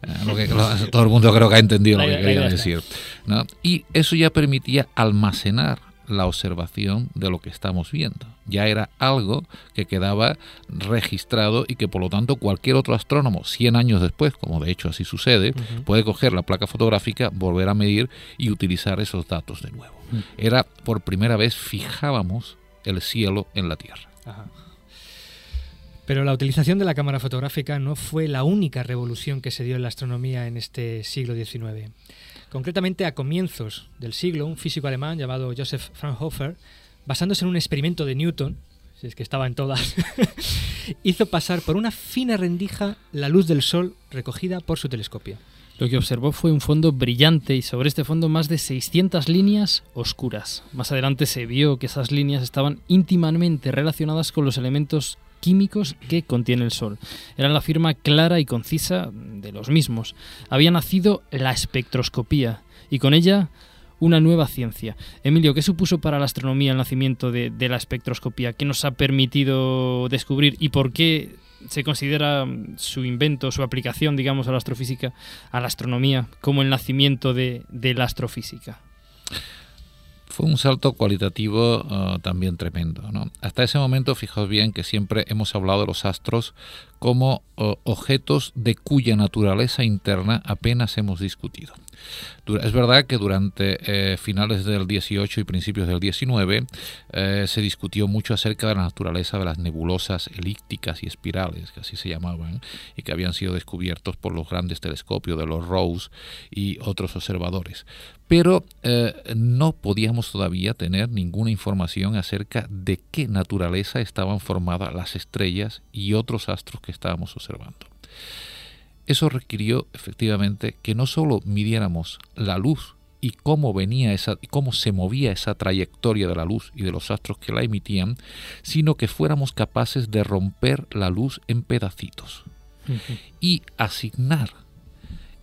eh, lo que- lo- todo el mundo creo que ha entendido La lo que quería decir. ¿no? Y eso ya permitía almacenar la observación de lo que estamos viendo. Ya era algo que quedaba registrado y que por lo tanto cualquier otro astrónomo 100 años después, como de hecho así sucede, puede coger la placa fotográfica, volver a medir y utilizar esos datos de nuevo. Era por primera vez fijábamos el cielo en la Tierra. Ajá. Pero la utilización de la cámara fotográfica no fue la única revolución que se dio en la astronomía en este siglo XIX. Concretamente, a comienzos del siglo, un físico alemán llamado Joseph Fraunhofer, basándose en un experimento de Newton, si es que estaba en todas, hizo pasar por una fina rendija la luz del Sol recogida por su telescopio. Lo que observó fue un fondo brillante y sobre este fondo más de 600 líneas oscuras. Más adelante se vio que esas líneas estaban íntimamente relacionadas con los elementos químicos que contiene el Sol. Era la firma clara y concisa de los mismos. Había nacido la espectroscopía y con ella una nueva ciencia. Emilio, ¿qué supuso para la astronomía el nacimiento de, la espectroscopía? ¿Qué nos ha permitido descubrir y por qué se considera su invento, su aplicación, digamos, a la astrofísica, a la astronomía, como el nacimiento de la astrofísica? Fue un salto cualitativo uh, también tremendo. ¿no? Hasta ese momento, fijaos bien que siempre hemos hablado de los astros como objetos de cuya naturaleza interna apenas hemos discutido. Es verdad que durante eh, finales del 18 y principios del 19 eh, se discutió mucho acerca de la naturaleza de las nebulosas elípticas y espirales, que así se llamaban, y que habían sido descubiertos por los grandes telescopios de los Rose y otros observadores. Pero eh, no podíamos todavía tener ninguna información acerca de qué naturaleza estaban formadas las estrellas y otros astros que estábamos observando. Eso requirió efectivamente que no solo midiéramos la luz y cómo venía esa cómo se movía esa trayectoria de la luz y de los astros que la emitían, sino que fuéramos capaces de romper la luz en pedacitos y asignar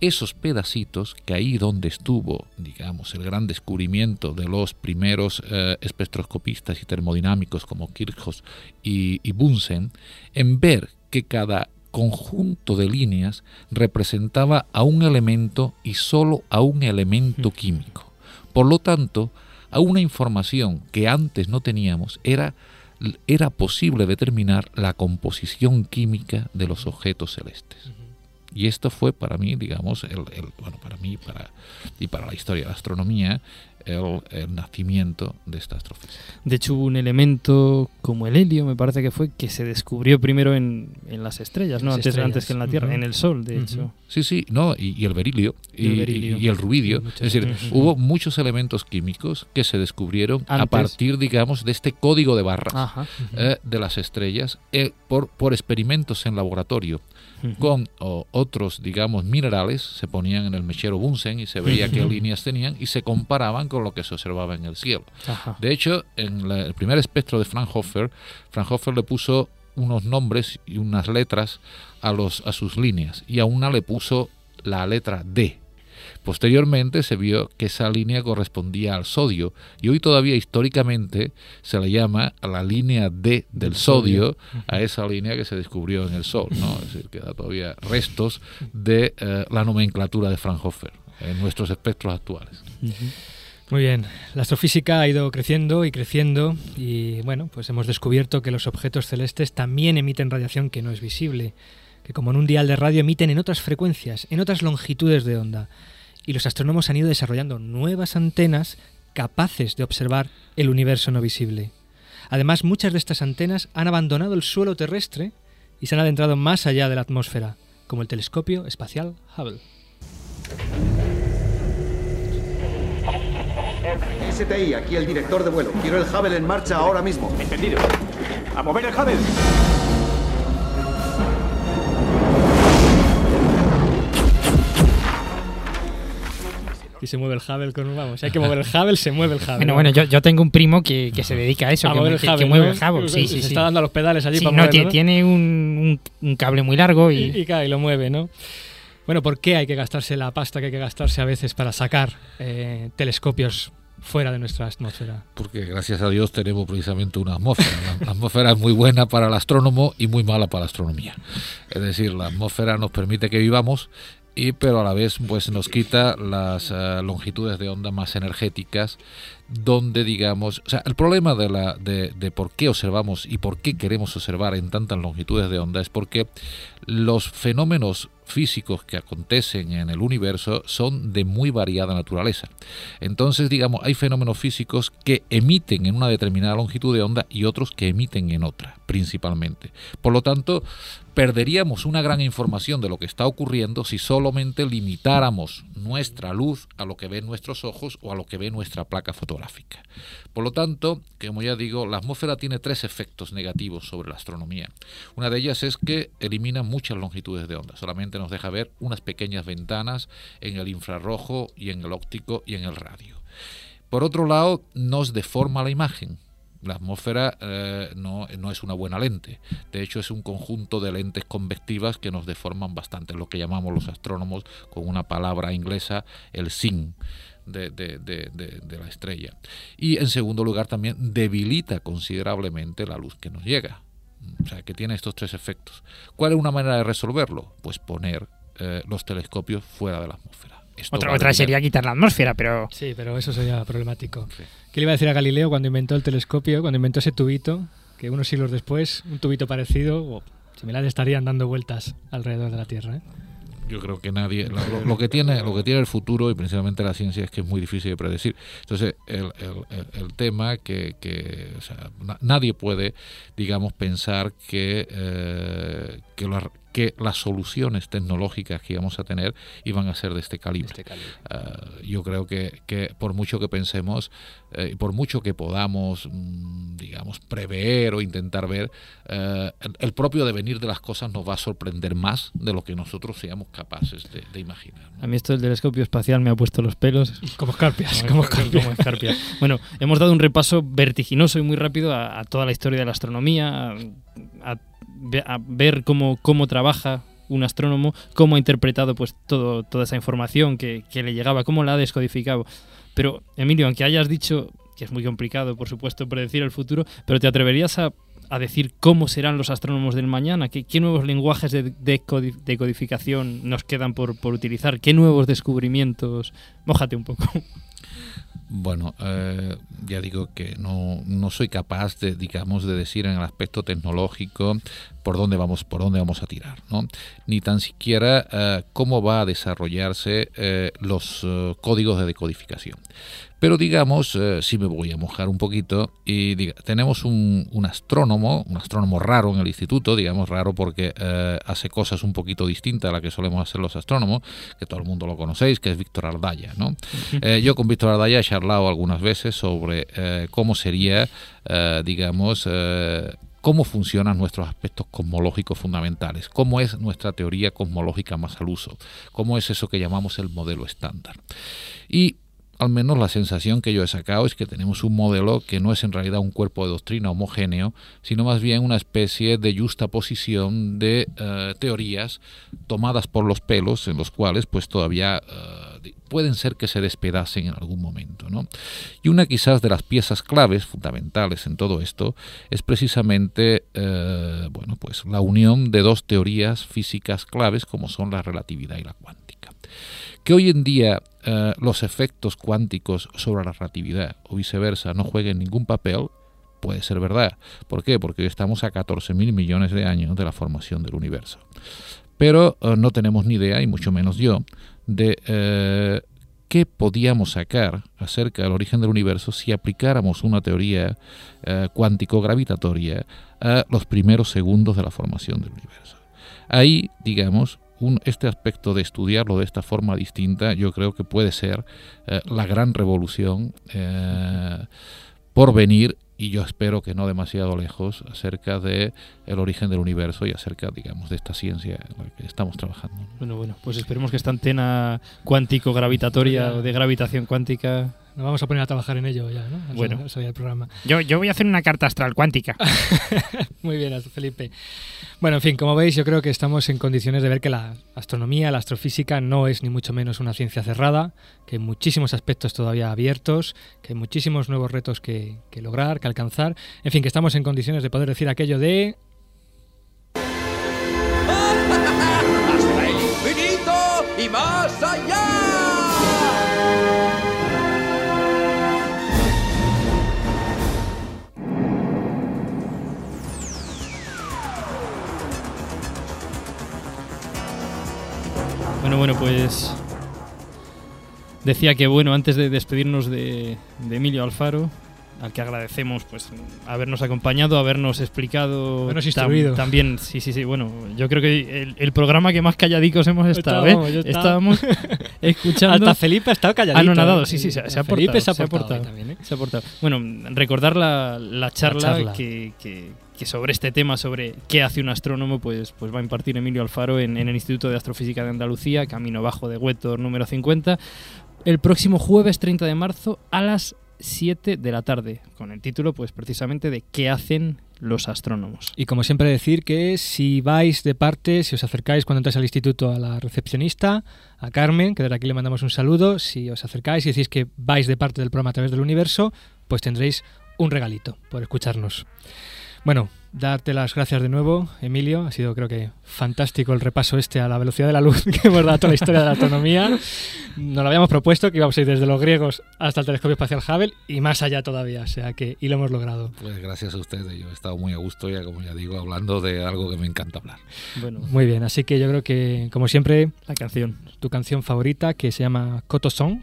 esos pedacitos que ahí donde estuvo, digamos, el gran descubrimiento de los primeros eh, espectroscopistas y termodinámicos como Kirchhoff y, y Bunsen, en ver que cada conjunto de líneas representaba a un elemento y solo a un elemento químico. Por lo tanto, a una información que antes no teníamos era, era posible determinar la composición química de los objetos celestes. Y esto fue para mí, digamos, el, bueno, para mí para, y para la historia de la astronomía, el, nacimiento de esta astrofísica. De hecho, hubo un elemento como el helio, me parece que fue, que se descubrió primero en, en las estrellas, ¿no? Antes, antes que en la Tierra, en el Sol, de hecho. Sí, sí, no, y, el berilio, y, y, el rubidio. Es decir, hubo muchos elementos químicos que se descubrieron a partir, digamos, de este código de barras eh, de las estrellas eh, por, por experimentos en laboratorio con otros, digamos, minerales, se ponían en el mechero Bunsen y se veía qué líneas tenían y se comparaban con lo que se observaba en el cielo. De hecho, en el primer espectro de Fraunhofer, Fraunhofer le puso unos nombres y unas letras a, los, a sus líneas y a una le puso la letra D Posteriormente se vio que esa línea correspondía al sodio y hoy todavía históricamente se le llama a la línea D del sodio a esa línea que se descubrió en el Sol, ¿no? Es decir, queda todavía restos de eh, la nomenclatura de Fraunhofer en nuestros espectros actuales. Muy bien, la astrofísica ha ido creciendo y creciendo y bueno, pues hemos descubierto que los objetos celestes también emiten radiación que no es visible, que como en un dial de radio emiten en otras frecuencias, en otras longitudes de onda y los astrónomos han ido desarrollando nuevas antenas capaces de observar el universo no visible. Además, muchas de estas antenas han abandonado el suelo terrestre y se han adentrado más allá de la atmósfera, como el telescopio espacial Hubble. STI, aquí el director de vuelo. Quiero el Hubble en marcha ahora mismo. Entendido. ¡A mover el Hubble! Y se mueve el Hubble con vamos, hay que mover el Hubble, se mueve el Hubble. Bueno, bueno, yo, yo tengo un primo que, que, se dedica a eso, a que, mover el Hubble, que, mueve el Hubble, sí, sí, se sí. está dando a los pedales allí sí, para no, moverlo, tiene un, un, un, cable muy largo y... Y, y, y lo mueve, ¿no? Bueno, ¿por qué hay que gastarse la pasta que hay que gastarse a veces para sacar eh, telescopios fuera de nuestra atmósfera? Porque gracias a Dios tenemos precisamente una atmósfera. La atmósfera es muy buena para el astrónomo y muy mala para la astronomía. Es decir, la atmósfera nos permite que vivamos y pero a la vez pues nos quita las uh, longitudes de onda más energéticas donde digamos o sea el problema de la de, de, por qué observamos y por qué queremos observar en tantas longitudes de onda es porque los fenómenos físicos que acontecen en el universo son de muy variada naturaleza. Entonces, digamos, hay fenómenos físicos que emiten en una determinada longitud de onda y otros que emiten en otra, principalmente. Por lo tanto, perderíamos una gran información de lo que está ocurriendo si solamente limitáramos nuestra luz a lo que ven nuestros ojos o a lo que ve nuestra placa fotográfica. Por lo tanto, como ya digo, la atmósfera tiene tres efectos negativos sobre la astronomía. Una de ellas es que elimina muchas longitudes de onda, solamente nos deja ver unas pequeñas ventanas en el infrarrojo y en el óptico y en el radio. Por otro lado, nos deforma la imagen la atmósfera eh, no, no, es una buena lente. De hecho, es un conjunto de lentes convectivas que nos deforman bastante, lo que llamamos los astrónomos con una palabra inglesa, el sin. De, de, la estrella. Y en segundo lugar también debilita considerablemente la luz que nos llega. O sea, que tiene estos tres efectos. ¿Cuál es una manera de resolverlo? Pues poner eh, los telescopios fuera de la atmósfera. Otra, otra sería quitar la atmósfera, pero... Sí, pero eso sería problemático. ¿Qué le iba a decir a Galileo cuando inventó el telescopio, cuando inventó ese tubito, que unos siglos después, un tubito parecido o similar estarían dando vueltas alrededor de la Tierra? ¿eh? yo creo que nadie lo, que tiene lo que tiene el futuro y principalmente la ciencia es que es muy difícil de predecir entonces el, el, tema que, que o sea, nadie puede digamos pensar que eh, que, que las soluciones tecnológicas que íbamos a tener iban a ser de este calibre. Este ah, yo creo que, que, por mucho que pensemos, eh, por mucho que podamos, mm, digamos, prever o intentar ver, eh, el, propio devenir de las cosas nos va a sorprender más de lo que nosotros seamos capaces de, imaginar. A mí esto del telescopio espacial me ha puesto los pelos. Como escarpias. Como, escarpias. bueno, hemos dado un repaso vertiginoso y muy rápido a, toda la historia de la astronomía, a a ver cómo, cómo trabaja un astrónomo, cómo ha interpretado pues todo, toda esa información que, le llegaba, cómo la ha descodificado. Pero, Emilio, aunque hayas dicho que es muy complicado, por supuesto, predecir el futuro, pero ¿te atreverías a, decir cómo serán los astrónomos del mañana? ¿Qué, nuevos lenguajes de, de, codificación nos quedan por, por utilizar? ¿Qué nuevos descubrimientos? Mójate un poco. Bueno, eh, ya digo que no, no, soy capaz de, digamos, de decir en el aspecto tecnológico por dónde vamos, por dónde vamos a tirar, ¿no? Ni tan siquiera eh, cómo va a desarrollarse eh, los códigos de decodificación. Pero digamos, eh, si me voy a mojar un poquito, y diga, tenemos un, astrónomo, un astrónomo raro en el instituto, digamos raro porque eh, hace cosas un poquito distintas a las que solemos hacer los astrónomos, que todo el mundo lo conocéis, que es Víctor Ardaya. ¿no? Eh, yo con Víctor Ardaya he charlado algunas veces sobre cómo sería, digamos, cómo funcionan nuestros aspectos cosmológicos fundamentales, cómo es nuestra teoría cosmológica más al uso, cómo es eso que llamamos el modelo estándar. Y al menos la sensación que yo he sacado es que tenemos un modelo que no es en realidad un cuerpo de doctrina homogéneo, sino más bien una especie de justa posición de eh, teorías tomadas por los pelos, en los cuales pues todavía eh, pueden ser que se despedacen en algún momento. ¿no? Y una quizás de las piezas claves fundamentales en todo esto es precisamente eh, bueno, pues la unión de dos teorías físicas claves como son la relatividad y la cuántica. Que hoy en día eh, los efectos cuánticos sobre la relatividad o viceversa no jueguen ningún papel, puede ser verdad. ¿Por qué? Porque hoy estamos a 14.000 millones de años de la formación del universo. Pero eh, no tenemos ni idea, y mucho menos yo, de eh, qué podíamos sacar acerca del origen del universo si aplicáramos una teoría cuántico-gravitatoria a los primeros segundos de la formación del universo. Ahí, digamos, este aspecto de estudiarlo de esta forma distinta, yo creo que puede ser eh, la gran revolución eh, por venir y yo espero que no demasiado lejos acerca de el origen del universo y acerca digamos de esta ciencia en la que estamos trabajando bueno bueno pues esperemos que esta antena cuántico gravitatoria o de gravitación cuántica nos vamos a poner a trabajar en ello ya, ¿no? bueno, el programa. Yo, yo voy a hacer una carta astral cuántica. Muy bien, Felipe. Bueno, en fin, como veis, yo creo que estamos en condiciones de ver que la astronomía, la astrofísica, no es ni mucho menos una ciencia cerrada, que hay muchísimos aspectos todavía abiertos, que hay muchísimos nuevos retos que, que lograr, que alcanzar. En fin, que estamos en condiciones de poder decir aquello de Bueno, bueno, pues decía que bueno, antes de despedirnos de, de Emilio Alfaro, al que agradecemos pues habernos acompañado, habernos explicado Habernos tam- instruido. también, sí, sí, sí, bueno, yo creo que el, el programa que más calladicos hemos estado, Estábamos, ¿eh? Estábamos escuchando Hasta Felipe ha estado calladito. Anonadado, ¿eh? sí, sí, se, se ha Felipe portado, se ha se ha portado también, ¿eh? se ha portado. Bueno, recordar la, la charla, charla. Que, que- que sobre este tema, sobre qué hace un astrónomo, pues, pues va a impartir Emilio Alfaro en, el Instituto de Astrofísica de Andalucía, Camino Bajo de Huetor número 50, el próximo jueves 30 de marzo a las 7 de la tarde, con el título pues precisamente de ¿Qué hacen los astrónomos? Y como siempre decir que si vais de parte, si os acercáis cuando entráis al instituto a la recepcionista, a Carmen, que desde aquí le mandamos un saludo, si os acercáis y decís que vais de parte del programa a través del universo, pues tendréis un regalito por escucharnos. Bueno, darte las gracias de nuevo, Emilio. Ha sido, creo que, fantástico el repaso este a la velocidad de la luz que hemos dado a toda la historia de la astronomía. Nos lo habíamos propuesto que íbamos a ir desde los griegos hasta el telescopio espacial Hubble y más allá todavía. O sea que, y lo hemos logrado. Pues gracias a ustedes, yo he estado muy a gusto ya, como ya digo, hablando de algo que me encanta hablar. Bueno, Muy bien, así que yo creo que, como siempre, la canción. tu canción favorita que se llama Koto Song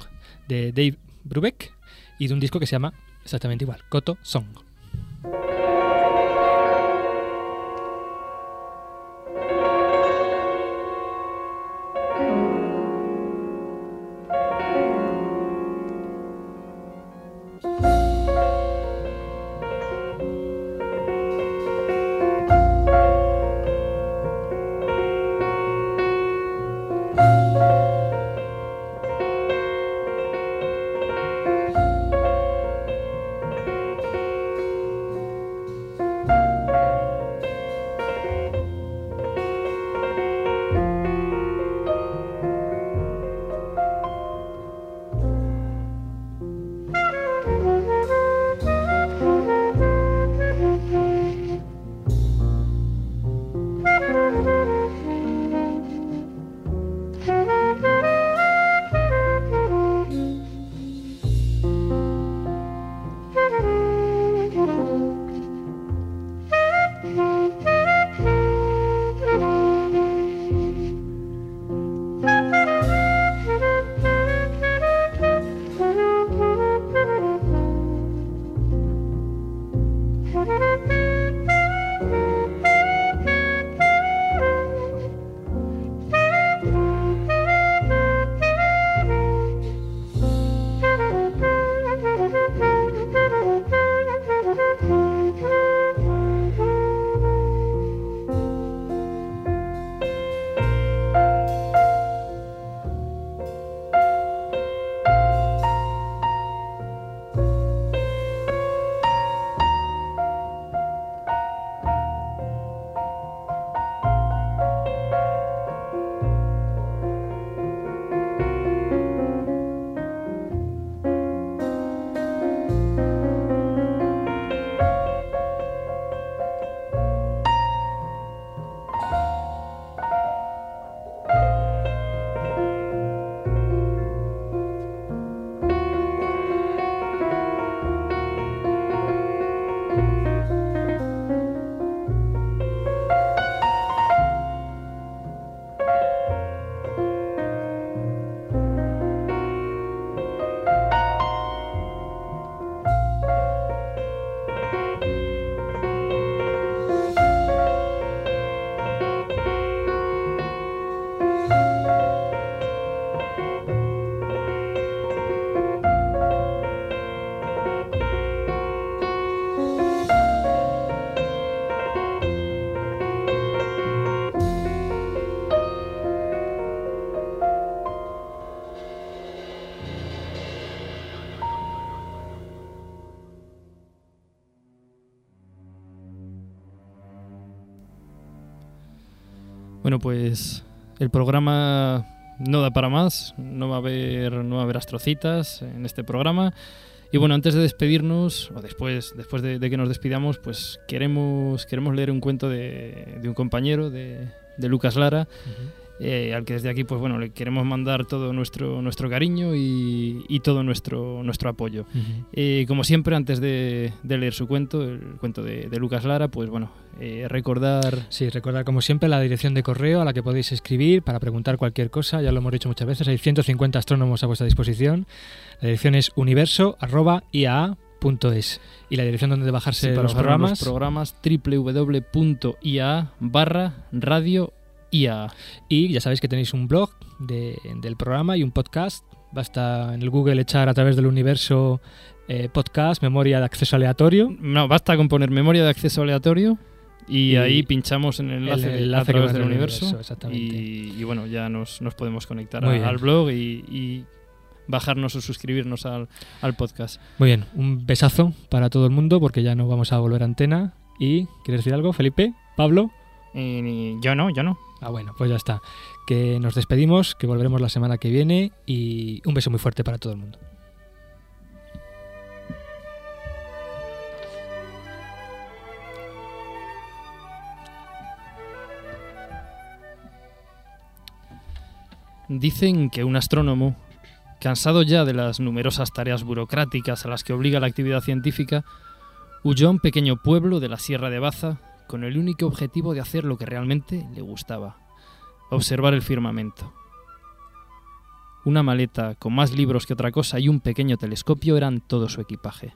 de Dave Brubeck y de un disco que se llama exactamente igual, Koto Song. Pues el programa no da para más, no va a haber, no va a haber astrocitas en este programa. Y bueno, antes de despedirnos, o después, después de, que nos despidamos, pues queremos, queremos leer un cuento de, un compañero, de Lucas Lara, eh, al que desde aquí, pues bueno, le queremos mandar todo nuestro, nuestro cariño y, y todo nuestro, nuestro apoyo. Eh, como siempre, antes de, de leer su cuento, el cuento de, de Lucas Lara, pues bueno, eh, recordar... Sí, recordar como siempre la dirección de correo a la que podéis escribir para preguntar cualquier cosa, ya lo hemos dicho muchas veces, hay 150 astrónomos a vuestra disposición. La dirección es universo.iaa.es y la dirección donde bajarse Sí, para los programas. programas www.ia barra radio IA. Y ya sabéis que tenéis un blog de- del programa y un podcast. Basta en el Google echar a través del universo eh, podcast, memoria de acceso aleatorio. No, basta con poner memoria de acceso aleatorio y, Y ahí pinchamos en el enlace, el enlace a través del universo, universo, exactamente. y, y bueno, ya nos, nos podemos conectar a- al blog y, y bajarnos o suscribirnos al, al podcast. Muy bien, un besazo para todo el mundo porque ya no vamos a volver a antena. ¿Y quieres decir algo, Felipe? ¿Pablo? Eh, yo no, yo no. Ah, bueno, pues ya está. Que nos despedimos, que volveremos la semana que viene y un beso muy fuerte para todo el mundo. Dicen que un astrónomo, cansado ya de las numerosas tareas burocráticas a las que obliga la actividad científica, huyó a un pequeño pueblo de la Sierra de Baza con el único objetivo de hacer lo que realmente le gustaba, observar el firmamento. Una maleta con más libros que otra cosa y un pequeño telescopio eran todo su equipaje.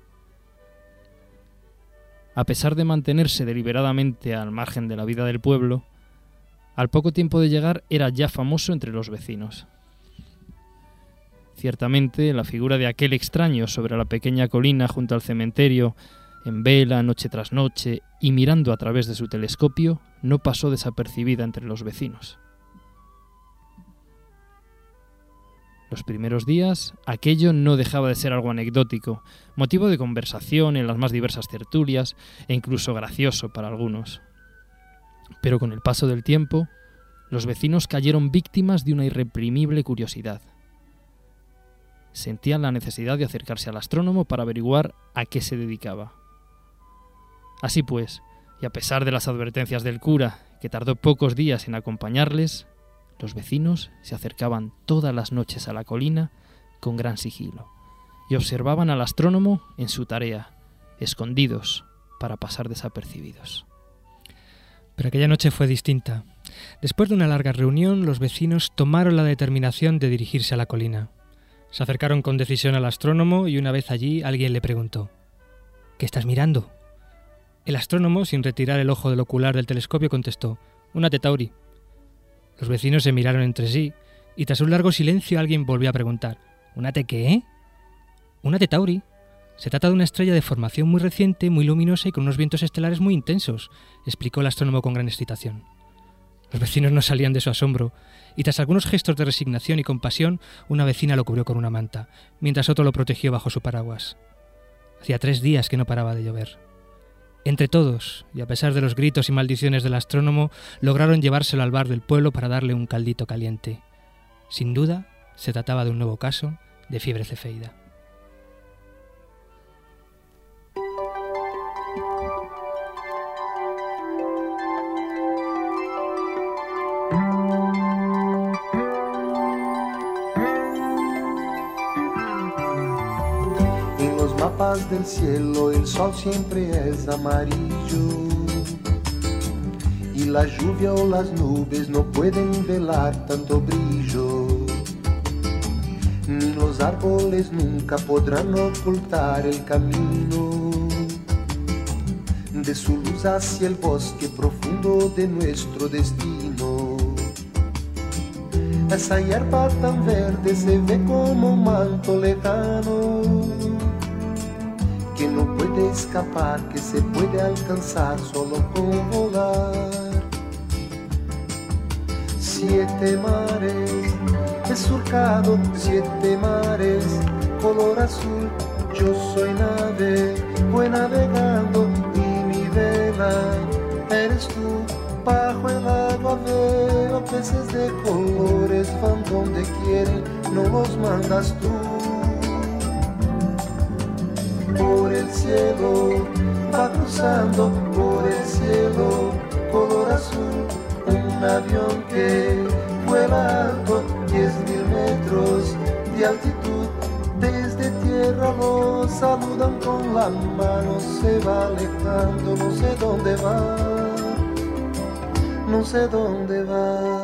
A pesar de mantenerse deliberadamente al margen de la vida del pueblo, al poco tiempo de llegar era ya famoso entre los vecinos. Ciertamente, la figura de aquel extraño sobre la pequeña colina junto al cementerio, en vela noche tras noche y mirando a través de su telescopio, no pasó desapercibida entre los vecinos. Los primeros días, aquello no dejaba de ser algo anecdótico, motivo de conversación en las más diversas tertulias e incluso gracioso para algunos. Pero con el paso del tiempo, los vecinos cayeron víctimas de una irreprimible curiosidad. Sentían la necesidad de acercarse al astrónomo para averiguar a qué se dedicaba. Así pues, y a pesar de las advertencias del cura, que tardó pocos días en acompañarles, los vecinos se acercaban todas las noches a la colina con gran sigilo y observaban al astrónomo en su tarea, escondidos para pasar desapercibidos. Pero aquella noche fue distinta. Después de una larga reunión, los vecinos tomaron la determinación de dirigirse a la colina. Se acercaron con decisión al astrónomo y una vez allí alguien le preguntó ¿Qué estás mirando? El astrónomo, sin retirar el ojo del ocular del telescopio, contestó Una tetauri. Los vecinos se miraron entre sí y tras un largo silencio alguien volvió a preguntar ¿Una te qué? Una tetauri. Se trata de una estrella de formación muy reciente, muy luminosa y con unos vientos estelares muy intensos, explicó el astrónomo con gran excitación. Los vecinos no salían de su asombro, y tras algunos gestos de resignación y compasión, una vecina lo cubrió con una manta, mientras otro lo protegió bajo su paraguas. Hacía tres días que no paraba de llover. Entre todos, y a pesar de los gritos y maldiciones del astrónomo, lograron llevárselo al bar del pueblo para darle un caldito caliente. Sin duda, se trataba de un nuevo caso de fiebre cefeida. Mapas del cielo el sol siempre es amarillo y la lluvia o las nubes no pueden velar tanto brillo. Ni los árboles nunca podrán ocultar el camino de su luz hacia el bosque profundo de nuestro destino. Esa hierba tan verde se ve como un manto lejano escapar, que se puede alcanzar solo con volar. Siete mares, he surcado siete mares, color azul, yo soy nave, voy navegando y mi vela eres tú. Bajo el agua veo peces de colores, van donde quieren, no los mandas tú por el cielo, va cruzando por el cielo, color azul, un avión que vuela alto, mil metros de altitud. Desde tierra lo saludan con la mano, se va alejando, no sé dónde va, no sé dónde va.